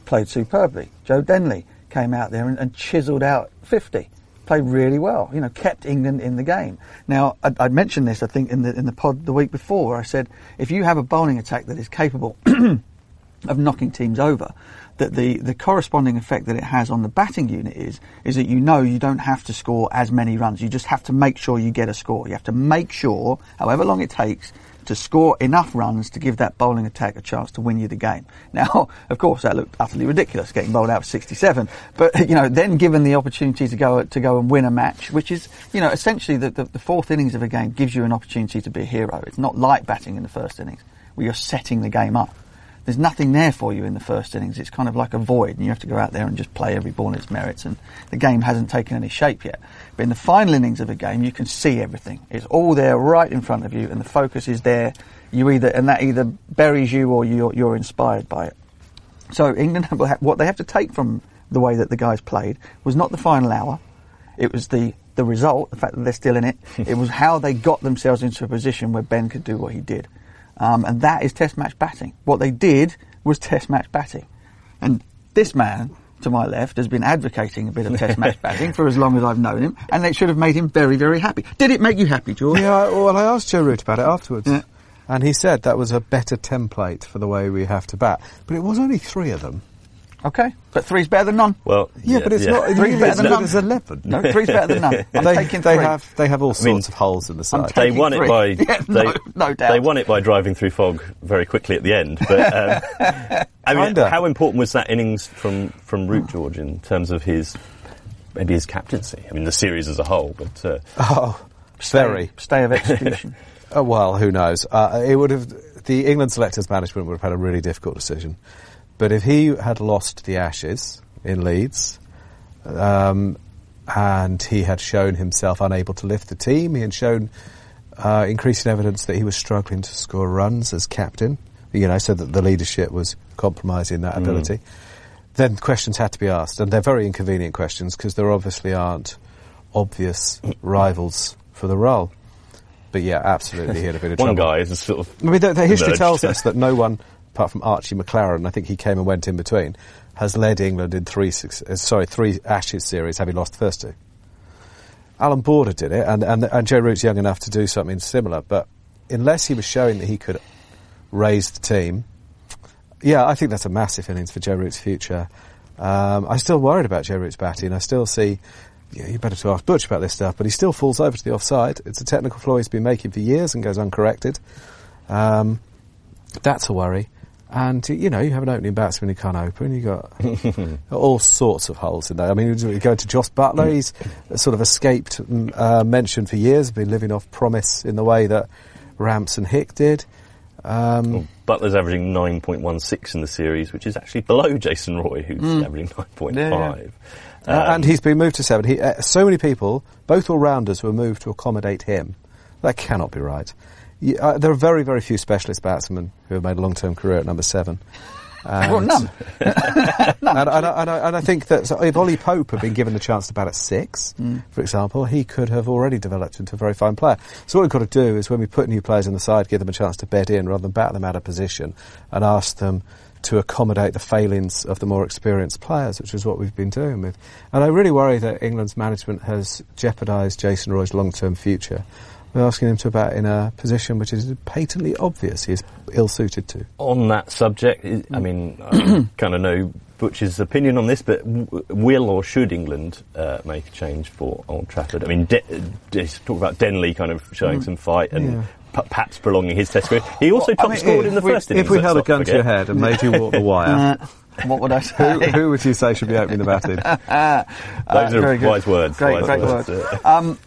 played superbly. Joe Denley came out there and, and chiselled out 50. Played really well, you know, kept England in the game. Now, I, I mentioned this, I think, in the in the pod the week before, where I said if you have a bowling attack that is capable [CLEARS THROAT] of knocking teams over, that the, the corresponding effect that it has on the batting unit is is that you know you don't have to score as many runs. You just have to make sure you get a score. You have to make sure, however long it takes, to score enough runs to give that bowling attack a chance to win you the game. [LAUGHS] Now, of course, that looked utterly ridiculous, getting bowled out for 67. But [LAUGHS] you know, then given the opportunity to go to go and win a match, which is you know essentially the, the, the fourth innings of a game gives you an opportunity to be a hero. It's not like batting in the first innings where you're setting the game up there's nothing there for you in the first innings. It's kind of like a void, and you have to go out there and just play every ball in its merits. And the game hasn't taken any shape yet. But in the final innings of a game, you can see everything. It's all there right in front of you, and the focus is there. You either and that either buries you or you're, you're inspired by it. So England, [LAUGHS] what they have to take from the way that the guys played was not the final hour. It was the the result, the fact that they're still in it. [LAUGHS] it was how they got themselves into a position where Ben could do what he did. Um, and that is test match batting. What they did was test match batting. And this man to my left has been advocating a bit of test match [LAUGHS] batting for as long as I've known him, and it should have made him very, very happy. Did it make you happy, George? Yeah, well, I asked Joe Root about it afterwards. Yeah. And he said that was a better template for the way we have to bat. But it was only three of them. Okay, but three's better than none. Well, yeah, yeah but it's yeah. not. Three's better than none. It's eleven. No, three's better than none. [LAUGHS] I'm they, taking they three. have they have all sorts I mean, of holes in the side. They won three. it by [LAUGHS] yeah, they, no, no doubt. They won it by driving through fog very quickly at the end. But um, [LAUGHS] I mean, how important was that innings from from Root George in terms of his maybe his captaincy? I mean, the series as a whole, but uh, oh, very stay of execution. Uh, well, who knows? Uh, it would have the England selectors management would have had a really difficult decision. But if he had lost the Ashes in Leeds, um, and he had shown himself unable to lift the team, he had shown uh, increasing evidence that he was struggling to score runs as captain. You know, so that the leadership was compromising that mm. ability. Then questions had to be asked, and they're very inconvenient questions because there obviously aren't obvious [COUGHS] rivals for the role. But yeah, absolutely, he had a bit of One trouble. guy is sort of. I mean, the, the history tells us that no one, apart from Archie McLaren, I think he came and went in between, has led England in three uh, sorry three Ashes series, having lost the first two. Alan Border did it, and, and and Joe Root's young enough to do something similar. But unless he was showing that he could raise the team, yeah, I think that's a massive innings for Joe Root's future. Um, I'm still worried about Joe Root's batting. I still see yeah, you better to ask Butch about this stuff, but he still falls over to the offside. It's a technical flaw he's been making for years and goes uncorrected. Um, that's a worry. And, you know, you have an opening batsman who can't open. You've got [LAUGHS] all sorts of holes in there. I mean, you go to Jos Buttler. He's sort of escaped uh, mention for years, been living off promise in the way that Ramps and Hick did. Um, well, Buttler's averaging 9.16 in the series, which is actually below Jason Roy, who's mm. averaging 9.5. Yeah, yeah. Um, uh, and he's been moved to seven. He, uh, so many people, both all-rounders, were moved to accommodate him. That cannot be right. You, uh, there are very, very few specialist batsmen who have made a long-term career at number seven. And, [LAUGHS] well, none. [LAUGHS] [LAUGHS] none and, and, and, and, I think that so if Ollie Pope had been given the chance to bat at six, mm. for example, he could have already developed into a very fine player. So what we've got to do is when we put new players in the side, give them a chance to bed in rather than bat them out of position and ask them to accommodate the failings of the more experienced players, which is what we've been doing with. And I really worry that England's management has jeopardised Jason Roy's long-term future by asking him to bat in a position which is patently obvious he is ill-suited to. On that subject, I mean, I [COUGHS] kind of know Butch's opinion on this, but will or should England uh, make a change for Old Trafford? I mean, De- De- talk about Denley kind of showing mm. some fight and yeah perhaps prolonging his test career. He also well, top I mean, scored in the we, first innings. If we held a gun to your head and made you walk the [LAUGHS] wire, uh, what would I [LAUGHS] say? who, who, would you say should be opening the batting? [LAUGHS] uh, Those are wise words. Great, wise great words. words. Um,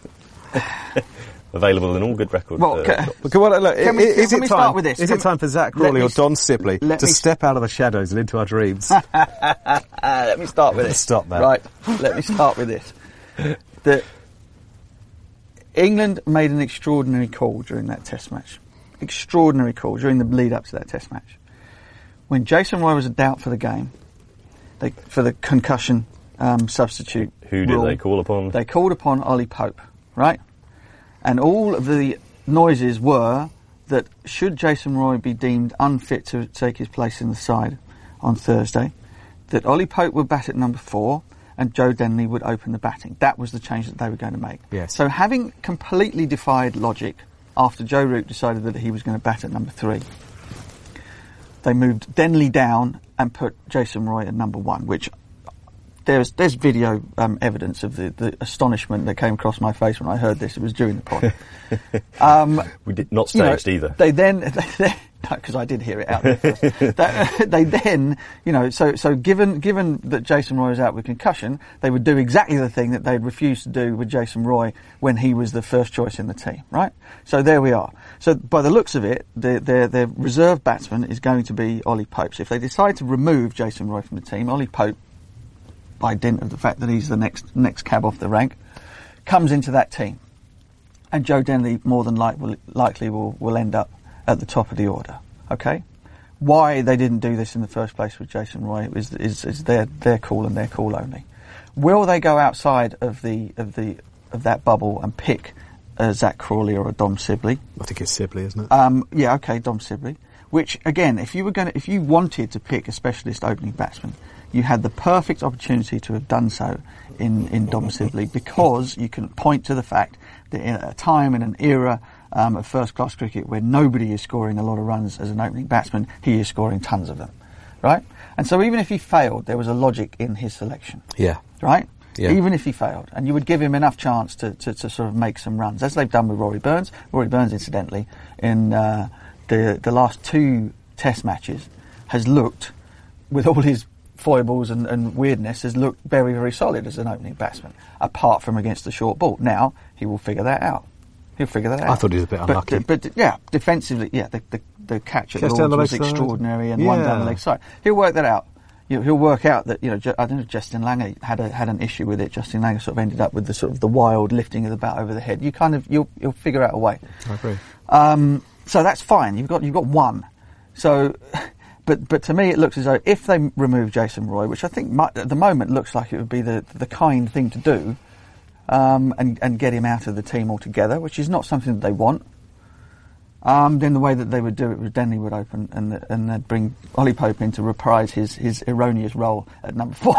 Available in all good records. Well, uh, can, well, look, can we, is can it we time, start with this? Is it time for Zak Crawley or Dom Sibley to step out of the shadows and into our dreams? [LAUGHS] let me start with this. Stop that. Right, let me start with this. The, England made an extraordinary call during that Test match. Extraordinary call during the lead up to that Test match. When Jason Roy was a doubt for the game, they, for the concussion um, substitute. Who did rule, they call upon? They called upon Ollie Pope, right? And all of the noises were that should Jason Roy be deemed unfit to take his place in the side on Thursday, that Ollie Pope would bat at number four and Joe Denley would open the batting. That was the change that they were going to make. Yes. So having completely defied logic after Joe Root decided that he was going to bat at number three, they moved Denley down and put Jason Roy at number one, which there's there's video um, evidence of the, the astonishment that came across my face when I heard this. It was during the pod. [LAUGHS] um, we did not staged you know, either. They then [LAUGHS] because I did hear it out there first. that, they then, you know, so so given given that Jason Roy was out with concussion, they would do exactly the thing that they'd refused to do with Jason Roy when he was the first choice in the team, right? So there we are. So by the looks of it, their their, their reserve batsman is going to be Ollie Pope. So if they decide to remove Jason Roy from the team, Ollie Pope by dint of the fact that he's the next next cab off the rank, comes into that team. And Joe Denley more than like, will, likely will, will end up at the top of the order. Okay? Why they didn't do this in the first place with Jason Roy is, is, is their, their call and their call only. Will they go outside of the of the of that bubble and pick a Zak Crawley or a Dom Sibley? I think it's Sibley, isn't it? Um, yeah, okay, Dom Sibley. Which again, if you were going, if you wanted to pick a specialist opening batsman, you had the perfect opportunity to have done so in, in Dom Sibley because you can point to the fact that in a time in an era um, of first class cricket where nobody is scoring a lot of runs as an opening batsman, he is scoring tons of them. Right? And so even if he failed, there was a logic in his selection. Yeah. Right? Yeah. Even if he failed. And you would give him enough chance to, to, to, sort of make some runs, as they've done with Rory Burns. Rory Burns, incidentally, in uh, the, the last two test matches, has looked, with all his foibles and, and, weirdness has looked very, very solid as an opening batsman, apart from against the short ball. Now, he will figure that out. He'll figure that out. I thought he was a bit unlucky. But, but yeah, defensively, yeah, the, the, the catch at Lords was extraordinary and yeah. one down the leg side. He'll work that out. He'll work out that you know I don't know Justin Langer had a, had an issue with it. Justin Langer sort of ended up with the sort of the wild lifting of the bat over the head. You kind of you'll you'll figure out a way. I agree. Um, so that's fine. You've got you've got one. So, but but to me it looks as though if they remove Jason Roy, which I think might, at the moment looks like it would be the the kind thing to do, um, and and get him out of the team altogether, which is not something that they want. Um, then the way that they would do it was Denley would open and and they'd bring Ollie Pope in to reprise his, his erroneous role at number [LAUGHS] four.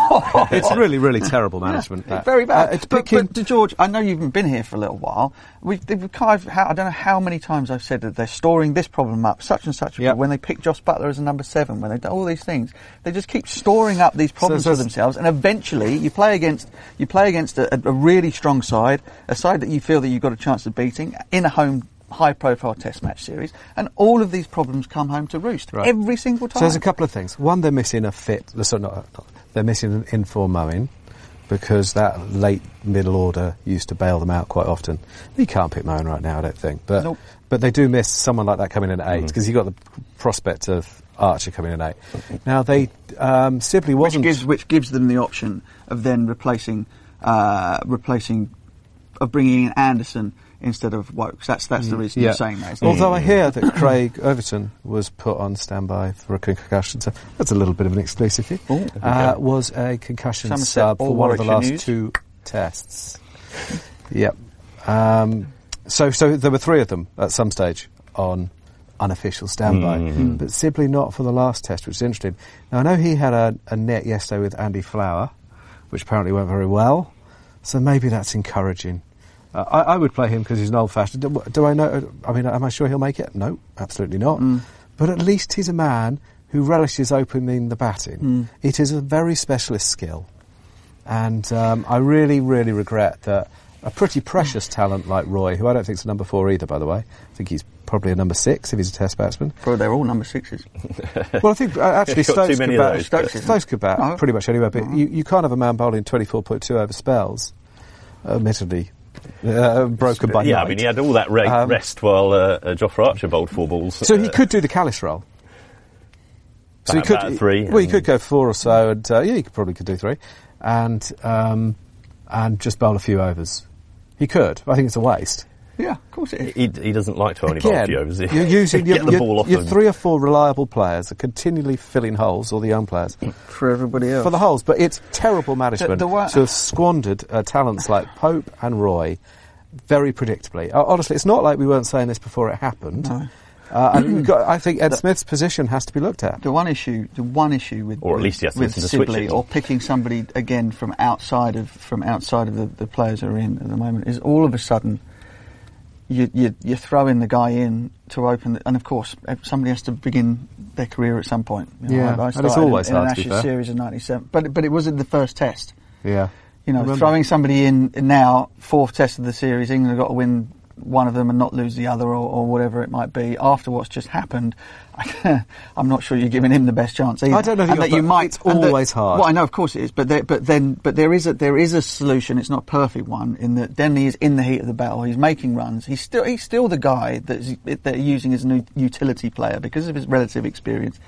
it's really, really terrible management. Yeah, very bad. Uh, but, but, to George, I know you've been here for a little while. We've, we've kind of, I don't know how many times I've said that they're storing this problem up, such and such. Yep. When they pick Jos Buttler as a number seven, when they do all these things, they just keep storing up these problems so, so for themselves. And eventually, you play against you play against a, a really strong side, a side that you feel that you've got a chance of beating in a home high profile test match series, and all of these problems come home to roost right. every single time. So there's a couple of things. One, they're missing a fit, sorry, not, not, they're missing an informed Moeen because that late middle order used to bail them out quite often. You can't pick Moeen right now, I don't think. But nope. but they do miss someone like that coming in at eight because mm. you've got the prospect of Archer coming in at eight. Now they um, Sibley wasn't which gives, which gives them the option of then replacing uh, replacing of bringing in Anderson instead of Woakes. That's that's the mm. reason yeah. you're saying that. Although I hear that Craig Overton was put on standby for a concussion, so that's a little bit of an exclusive. Ooh, uh, was a concussion Some sub for one of the last news. two tests. yep. Um, so so there were three of them at some stage on unofficial standby, mm-hmm. but simply not for the last test, which is interesting. Now I know he had a, a net yesterday with Andy Flower, which apparently went very well. So maybe that's encouraging. Uh, I, I, would play him because he's an old-fashioned. Do, do, I know? I mean, am I sure he'll make it? No, absolutely not. Mm. But at least he's a man who relishes opening the batting. Mm. It is a very specialist skill, and um, I really, really regret that a pretty precious [LAUGHS] talent like Roy, who I don't think is a number four either, by the way. I think he's probably a number six if he's a Test batsman. Well, they're all number sixes. [LAUGHS] well, I think uh, actually [LAUGHS] Stokes could bat, Stokes, Stokes could bat pretty much anywhere, but oh. you, you can't have a man bowling 24.2 over spells. Admittedly, uh, broken by Yeah, night. I mean, he had all that re- um, rest while uh, uh, Jofra Archer bowled four balls. So he could do the Kallis role. So he could three. Well, he could go four or so, and uh, yeah, he could, probably could do three, and um, and just bowl a few overs. He could. I think it's a waste. Yeah, of course it is. He, he doesn't like to only bowl a few overs. You're [LAUGHS] using your, your, your three or four reliable players are continually filling holes, or the young players. [LAUGHS] For everybody else. For the holes, but it's terrible management the, the to have squandered uh, talents like Pope and Roy very predictably. Uh, honestly, it's not like we weren't saying this before it happened. No. Uh, and got, I think Ed the, Smith's position has to be looked at. The one issue, the one issue with, or at least with, with Sibley, or picking somebody again from outside of from outside of the, the players that are in at the moment, is all of a sudden you, you, you throw in the guy in to open, the, and of course eh, somebody has to begin their career at some point. You know, yeah, I, I and it's always in, in an Ashes series of '97, but but it wasn't the first test. Yeah, you know, throwing somebody in now, fourth test of the series, England have got to win one of them and not lose the other, or, or whatever it might be. After what's just happened, [LAUGHS] I'm not sure you're giving him the best chance either. I don't know. And that you might. It's always that, hard. Well, I know, of course it is, but there, but then, but there is a there is a solution. It's not a perfect one in that Denley is in the heat of the battle. He's making runs. He's still he's still the guy that they're using as a utility player because of his relative experience,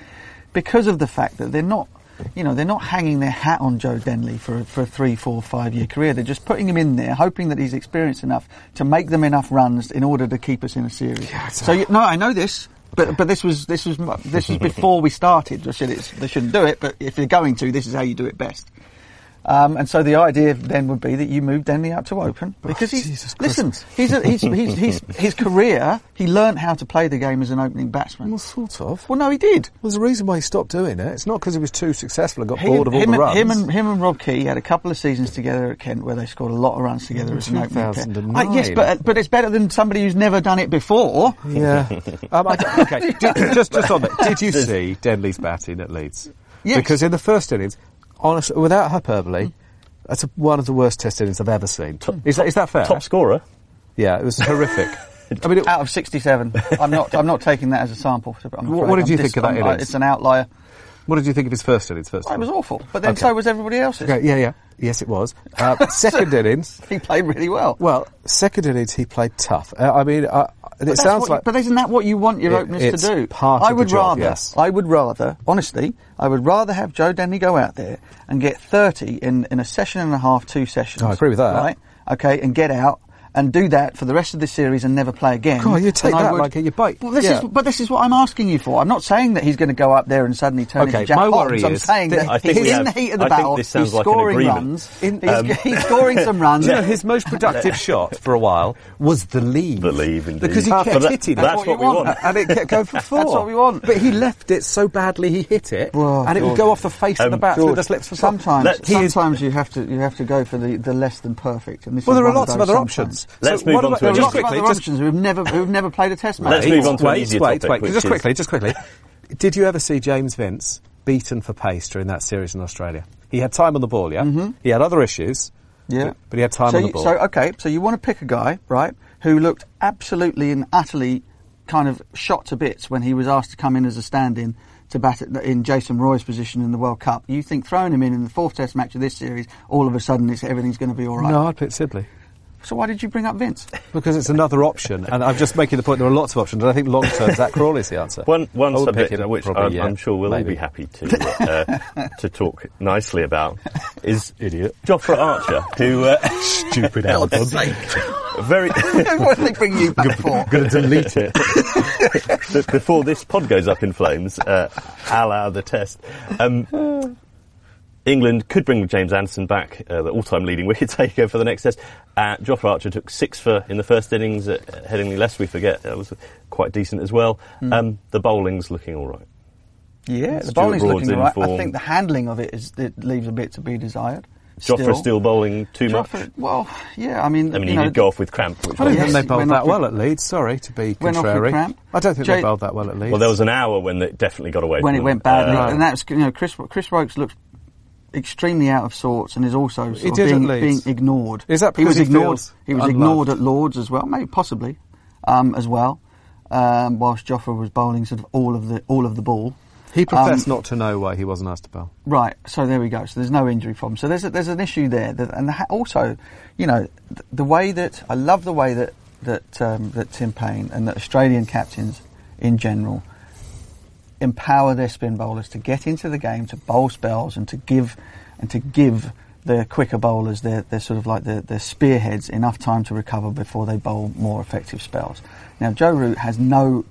because of the fact that they're not you know, they're not hanging their hat on Joe Denley for, for a three, four, five year career. They're just putting him in there, hoping that he's experienced enough to make them enough runs in order to keep us in a series. Yeah, so, you, no, I know this. But but this was this was this was [LAUGHS] before we started. I said They shouldn't do it, but if you're going to, this is how you do it best. Um, and so the idea then would be that you move Denley out to open because oh, he's listen. He's, a, he's, he's, he's, [LAUGHS] his career. He learned how to play the game as an opening batsman. Well, sort of. Well, no, he did. Well, there's a reason why he stopped doing it. It's not because he was too successful and got bored of all him the runs. Him and him and Rob Key had a couple of seasons together at Kent where they scored a lot of runs together as an opening uh, Yes, but but it's better than somebody who's never done it before. Yeah. [LAUGHS] um, okay. [LAUGHS] did, just just on that, did you see Denley's batting at Leeds? Yes. Because in the first innings, honestly, without hyperbole. Mm that's a, one of the worst test innings I've ever seen. Top, is, that, is that fair? Top scorer? Yeah, it was horrific. [LAUGHS] I mean, it, out of 67, I'm not. I'm not taking that as a sample. what, what did you I'm think of that innings? It's an outlier. What did you think of his first innings? First, well, it was awful, but then okay. so was everybody else's. Okay, yeah, yeah, yes, it was. Uh, [LAUGHS] second innings, he played really well. Well, second innings, he played tough. Uh, I mean, uh, it sounds like, but isn't that what you want your it, openers to do? Part I would job, rather, yes. I would rather, honestly, I would rather have Joe Denley go out there and get thirty in in a session and a half, two sessions. I agree with that. Right? Okay, and get out and do that for the rest of the series and never play again. God, you take that would, like your bite. Well, this yeah. is, but this is what I'm asking you for. I'm not saying that he's going to go up there and suddenly turn okay, into Jack my Hobbs. I'm saying that he's in the heat of the I battle. He's like scoring runs. In, um, he's, [LAUGHS] he's, scoring some [LAUGHS] runs. you know, his most productive [LAUGHS] shot for a while was the leave. The leave, indeed. Because he kept that, hitting it. That's, what, we want. and it kept going for four. That's what we want. But he left it so badly he hit it, and it would go off the face of the bat through the slips for Sometimes, sometimes you have to you have to go for the the less than perfect. Well, there are lots of other options. Let's move on to just quickly options who've never who've never played a test match. Let's move on to wait, an easier wait, topic. Wait, just quickly, just quickly. Did you ever see James Vince beaten for pace during that series in Australia? He had time on the ball, yeah. Mm-hmm. He had other issues, yeah, but he had time so on the ball. so okay, so you want to pick a guy, right, who looked absolutely and utterly kind of shot to bits when he was asked to come in as a stand-in to bat in Jason Roy's position in the World Cup. You think throwing him in in the fourth Test match of this series, all of a sudden everything's going to be all right? No, I'd pick Sibley. So why did you bring up Vince? Because it's another option, and I'm just making the point there are lots of options, and I think long term Zak Crawley is the answer. One, one subject which probably, I'm, I'm, sure we'll maybe. all be happy to uh, [LAUGHS] to talk nicely about is idiot Jofra Archer, who uh, stupid [LAUGHS] album. [LAUGHS] Very. what are they bring you back for? Going to delete it before this pod goes up in flames. Uh, a la the test. Um, England could bring James Anderson back, uh, the all-time leading [LAUGHS] wicket taker for the next test. Uh, Jofra Archer took six for in the first innings at Headingley, lest we forget. That was quite decent as well. Mm. Um, the bowling's looking all right. Yeah, the bowling's looking all right. I think the handling of it, is, it leaves a bit to be desired. Jofra still bowling too Jofra, much. Well, yeah. I mean, I mean, he know, did go off with cramp. I don't yes, think they bowled that well at Leeds. Sorry to be contrary. I don't think J- they bowled that well at Leeds. Well, there was an hour when it definitely got away. When it them. went badly, uh, and that's you know Chris Chris Woakes looks extremely out of sorts and is also sort of being, being, ignored. Is that he was he ignored? He was unloved. ignored at Lords as well, maybe possibly um, as well. Um, whilst Jofra was bowling sort of all of the all of the ball. He professed um, not to know why he wasn't asked to bowl. Right. So there we go. So there's no injury problem. So there's a, there's an issue there, that, and the, also, you know, the, the, way that I love the way that that um, that Tim Paine and that Australian captains in general empower their spin bowlers to get into the game, to bowl spells, and to give and to give the quicker bowlers, their, their sort of like their, their spearheads, enough time to recover before they bowl more effective spells. Now, Joe Root has no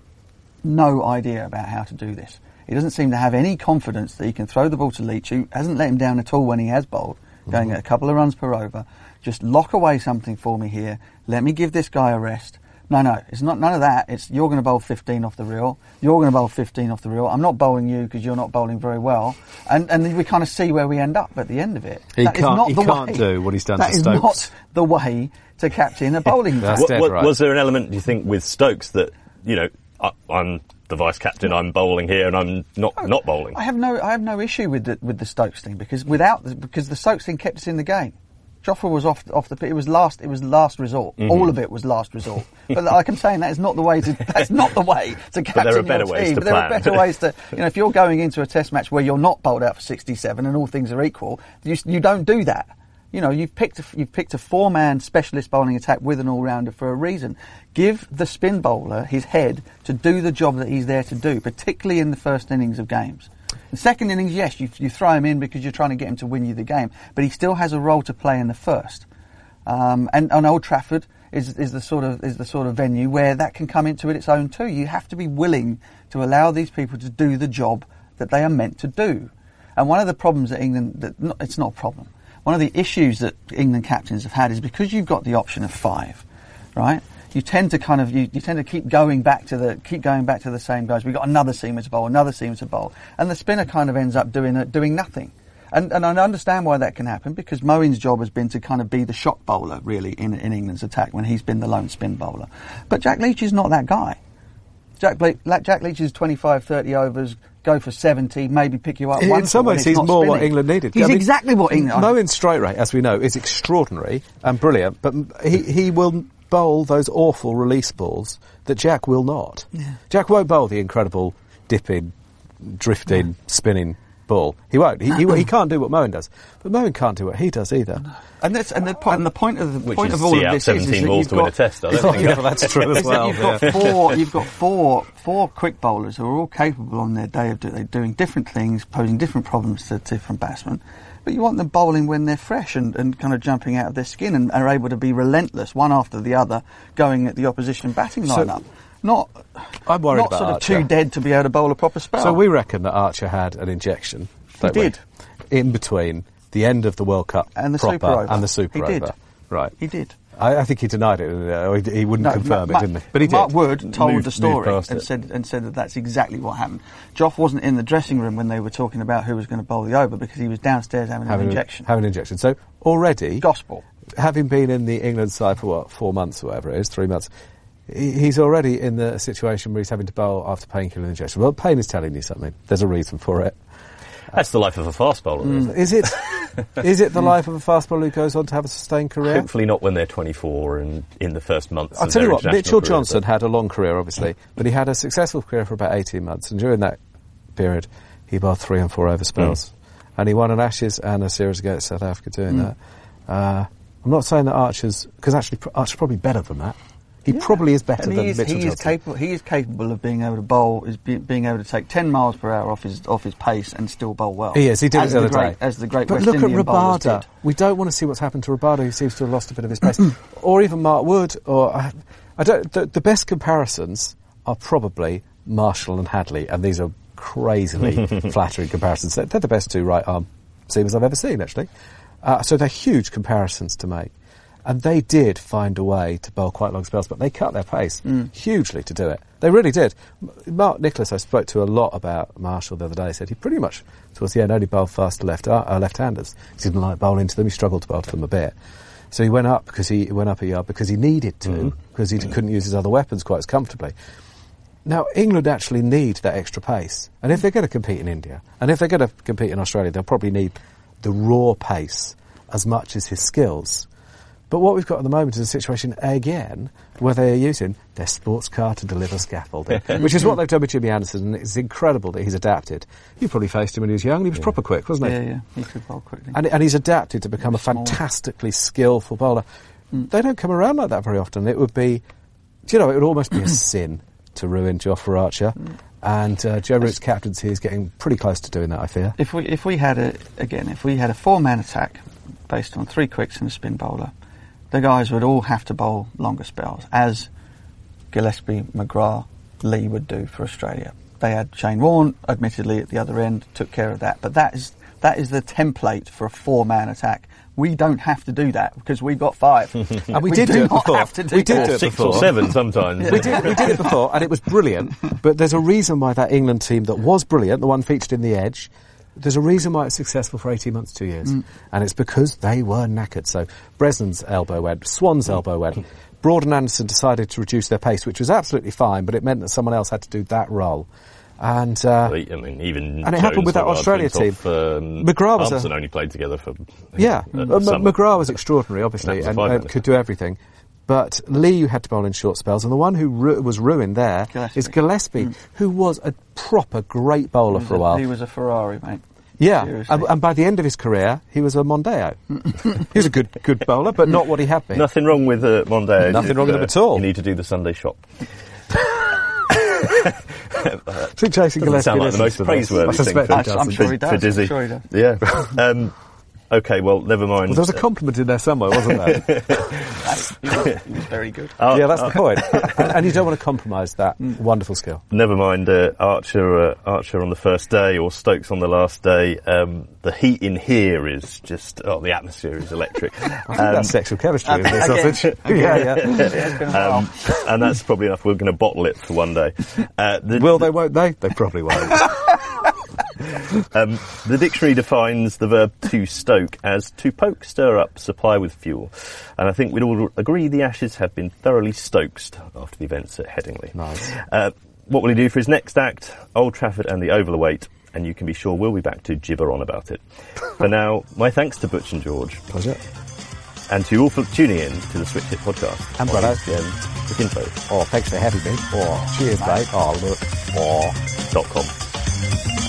no idea about how to do this. He doesn't seem to have any confidence that he can throw the ball to Leach, who hasn't let him down at all when he has bowled, going mm-hmm. at a couple of runs per over. Just lock away something for me here. Let me give this guy a rest. No, no, it's not none of that. It's you're going to bowl 15 off the reel. You're going to bowl 15 off the reel. I'm not bowling you because you're not bowling very well. And and we kind of see where we end up at the end of it. He that can't. he can't way. do what he's done that to Stokes. That is not the way to captain a bowling [LAUGHS] team. what, what, right. Was there an element, do you think, with Stokes that you know I, I'm the vice captain. I'm bowling here, and I'm not oh, not bowling. I have no I have no issue with the with the Stokes thing because without the, because the Stokes thing kept us in the game. Jofra was off off the pitch. It was last. It was last resort. Mm-hmm. All of it was last resort. [LAUGHS] but like I'm saying, that is not the way to. That's not the way to captain there are better your ways team. To but there plan. are better ways to. [LAUGHS] You know, if you're going into a Test match where you're not bowled out for 67 and all things are equal, you you don't do that. You know, you've picked a, you've picked a four-man specialist bowling attack with an all-rounder for a reason. Give the spin bowler his head to do the job that he's there to do, particularly in the first innings of games. The second innings, yes, you, you throw him in because you're trying to get him to win you the game, but he still has a role to play in the first. Um, and on Old Trafford is, is the sort of is the sort of venue where that can come into it its own too. You have to be willing to allow these people to do the job that they are meant to do. And one of the problems that England, that not, it's not a problem. One of the issues that England captains have had is because you've got the option of five, right? You tend to kind of you, you tend to keep going back to the keep going back to the same guys. We've got another seamer to bowl, another seamer to bowl, and the spinner kind of ends up doing doing nothing. And, and I understand why that can happen because Moeen's job has been to kind of be the shock bowler, really, in, in England's attack when he's been the lone spin bowler. But Jack Leach is not that guy. Jack, Jack Leach is 25, 30 overs, go for 70, maybe pick you up In some ways, he's more spinning. what England needed. He's I mean, exactly what England... Moeen's strike rate, as we know, is extraordinary and brilliant, but he, he will bowl those awful release balls that Jack will not. Yeah. Jack won't bowl the incredible dipping drifting, spinning ball. He won't. He, he, he, can't do what Moeen does. But Moeen can't do what he does either. And that's and the point and the point of the Which point is of all of this 17 is, is that to you've win a got, test. I don't think [LAUGHS] yeah, that's true [LAUGHS] as is well. you've got yeah. four. [LAUGHS] You've got four four quick bowlers who are all capable on their day of do, they're doing different things, posing different problems to different batsmen. But you want them bowling when they're fresh and, and kind of jumping out of their skin and are able to be relentless, one after the other, going at the opposition batting So- lineup. not I'm worried not about sort of Archer. too dead to be able to bowl a proper spell. So we reckon that Archer had an injection. we? did. In between the end of the World Cup And the proper Super Over. and the Super He Over. did. Right. he did. I, I think he denied it. uh, he, he wouldn't No, confirm Ma- it, didn't he? But he did. Mark Wood told Moved- the story and it. said and said that that's exactly what happened. Joff wasn't in the dressing room when they were talking about who was going to bowl the over because he was downstairs having, having an injection. Having an injection. So already, Gospel. having been in the England side for what four months or whatever it is, three months, he- he's already in the situation where he's having to bowl after painkiller injection. Well, pain is telling you something. There's a reason for it. That's the life of a fast bowler. Mm. isn't it? Is it? [LAUGHS] is it the life of a fast bowler who goes on to have a sustained career? Hopefully not when they're 24 and in the first months. I'll tell you what, Mitchell career, Johnson but- had a long career, obviously, but he had a successful career for about 18 months, and during that period, he bowled three and four over spells. Mm. And he won an Ashes and a series against South Africa doing mm. that. Uh, I'm not saying that Archer's, because actually Archer's probably better than that. He probably is better And than is, Mitchell he is capable. He is capable of being able to bowl, is be, being able to take ten miles per hour off his off his pace and still bowl well. He is. He did as it the the great, day. as the great But West look Indian at Rabada. We don't want to see what's happened to Rabada, who seems to have lost a bit of his pace, or even Mark Wood. Or I, I don't. The, the best comparisons are probably Marshall and Hadlee, and these are crazily [LAUGHS] flattering comparisons. They're, they're the best two right arm seamers I've ever seen, actually. Uh, so they're huge comparisons to make. And they did find a way to bowl quite long spells, but they cut their pace hugely to do it. They really did. Mark Nicholas, I spoke to a lot about Marshall the other day, said he pretty much, towards the end, only bowled fast left, uh, uh, left-handers. He didn't like bowling to them, he struggled to bowl to them a bit. So he went up because he went up a yard because he needed to, because he d- couldn't use his other weapons quite as comfortably. Now, England actually need that extra pace. And if they're going to compete in India, and if they're going to compete in Australia, they'll probably need the raw pace as much as his skills. But what we've got at the moment is a situation again where they are using their sports car to deliver scaffolding, [LAUGHS] which is what they've done with Jimmy Anderson, and it's incredible that he's adapted. You probably faced him when he was young, and he was proper quick, wasn't he? Yeah, yeah, he could bowl quickly. And, and he's adapted to become a fantastically skillful bowler. They don't come around like that very often. It would be, you know, it would almost be a [CLEARS THROAT] sin to ruin Jofra Archer. And uh, Joe Root's captaincy is getting pretty close to doing that, I fear. If we if we had a again if we had a four man attack based on three quicks and a spin bowler, the guys would all have to bowl longer spells, as Gillespie, McGrath, Lee would do for Australia. They had Shane Warne, admittedly at the other end, took care of that. But that is that is the template for a four man attack. We don't have to do that because we've got five. [LAUGHS] And we did do it not before. have to do We did that. do it Six before. or seven sometimes. we did we did it before, and it was brilliant. [LAUGHS] But there's a reason why that England team that was brilliant, the one featured in the Edge, there's a reason why it's successful for 18 months, two years, and it's because they were knackered. So Bresnan's elbow went, Swan's elbow went. Broad and Anderson decided to reduce their pace, which was absolutely fine, but it meant that someone else had to do that role. And uh, I mean, even And it happened with that Australia Flintoff, Um, McGrath was a- only played together for Yeah, uh, uh, McGrath was extraordinary, obviously, That was a and uh, could do everything. But Lee had to bowl in short spells, and the one who ru- was ruined there is Gillespie. Gillespie, who was a proper great bowler for a while. He was a Ferrari, mate. yeah, and, and by the end of his career, he was a Mondeo. [LAUGHS] he was a good good bowler, but not what he had been. Nothing wrong with uh, Mondeo. Nothing wrong with him at all. You need to do the Sunday shop. I think Jason Doesn't Gillespie sound like the most praiseworthy I thing suspect for, he I'm sure he does. for I'm Dizzy. sure he does. Yeah. [LAUGHS] um, okay, well, never mind. Well, there was a compliment in there somewhere, wasn't there? He was, very good. Uh, yeah, that's the point. and, [LAUGHS] and you don't want to compromise that wonderful skill. Never mind uh, Archer, uh, Archer on the first day or Stokes on the last day. Um, the heat in here is just oh, the atmosphere is electric. [LAUGHS] I think Um, that's sexual chemistry in this [LAUGHS] again, sausage. yeah, yeah. It's been um, and that's probably enough. We're going to bottle it for one day. Uh, the, Will they? Won't they? They probably won't. Um, the dictionary defines the verb to stoke as to poke, stir up, supply with fuel. And I think we'd all agree the Ashes have been thoroughly stoked after the events at Headingley. Nice. Uh, what will he do for his next act? Old Trafford and the Oval await, and you can be sure we'll be back to gibber on about it. [LAUGHS] for now, my thanks to Butch and George, Pleasure. and to you all for tuning in to the Switch Hit podcast. And Brother. ESPN, Cricinfo Oh, thanks for having me. Oh, cheers, mate. Oh, look. Oh. dot com.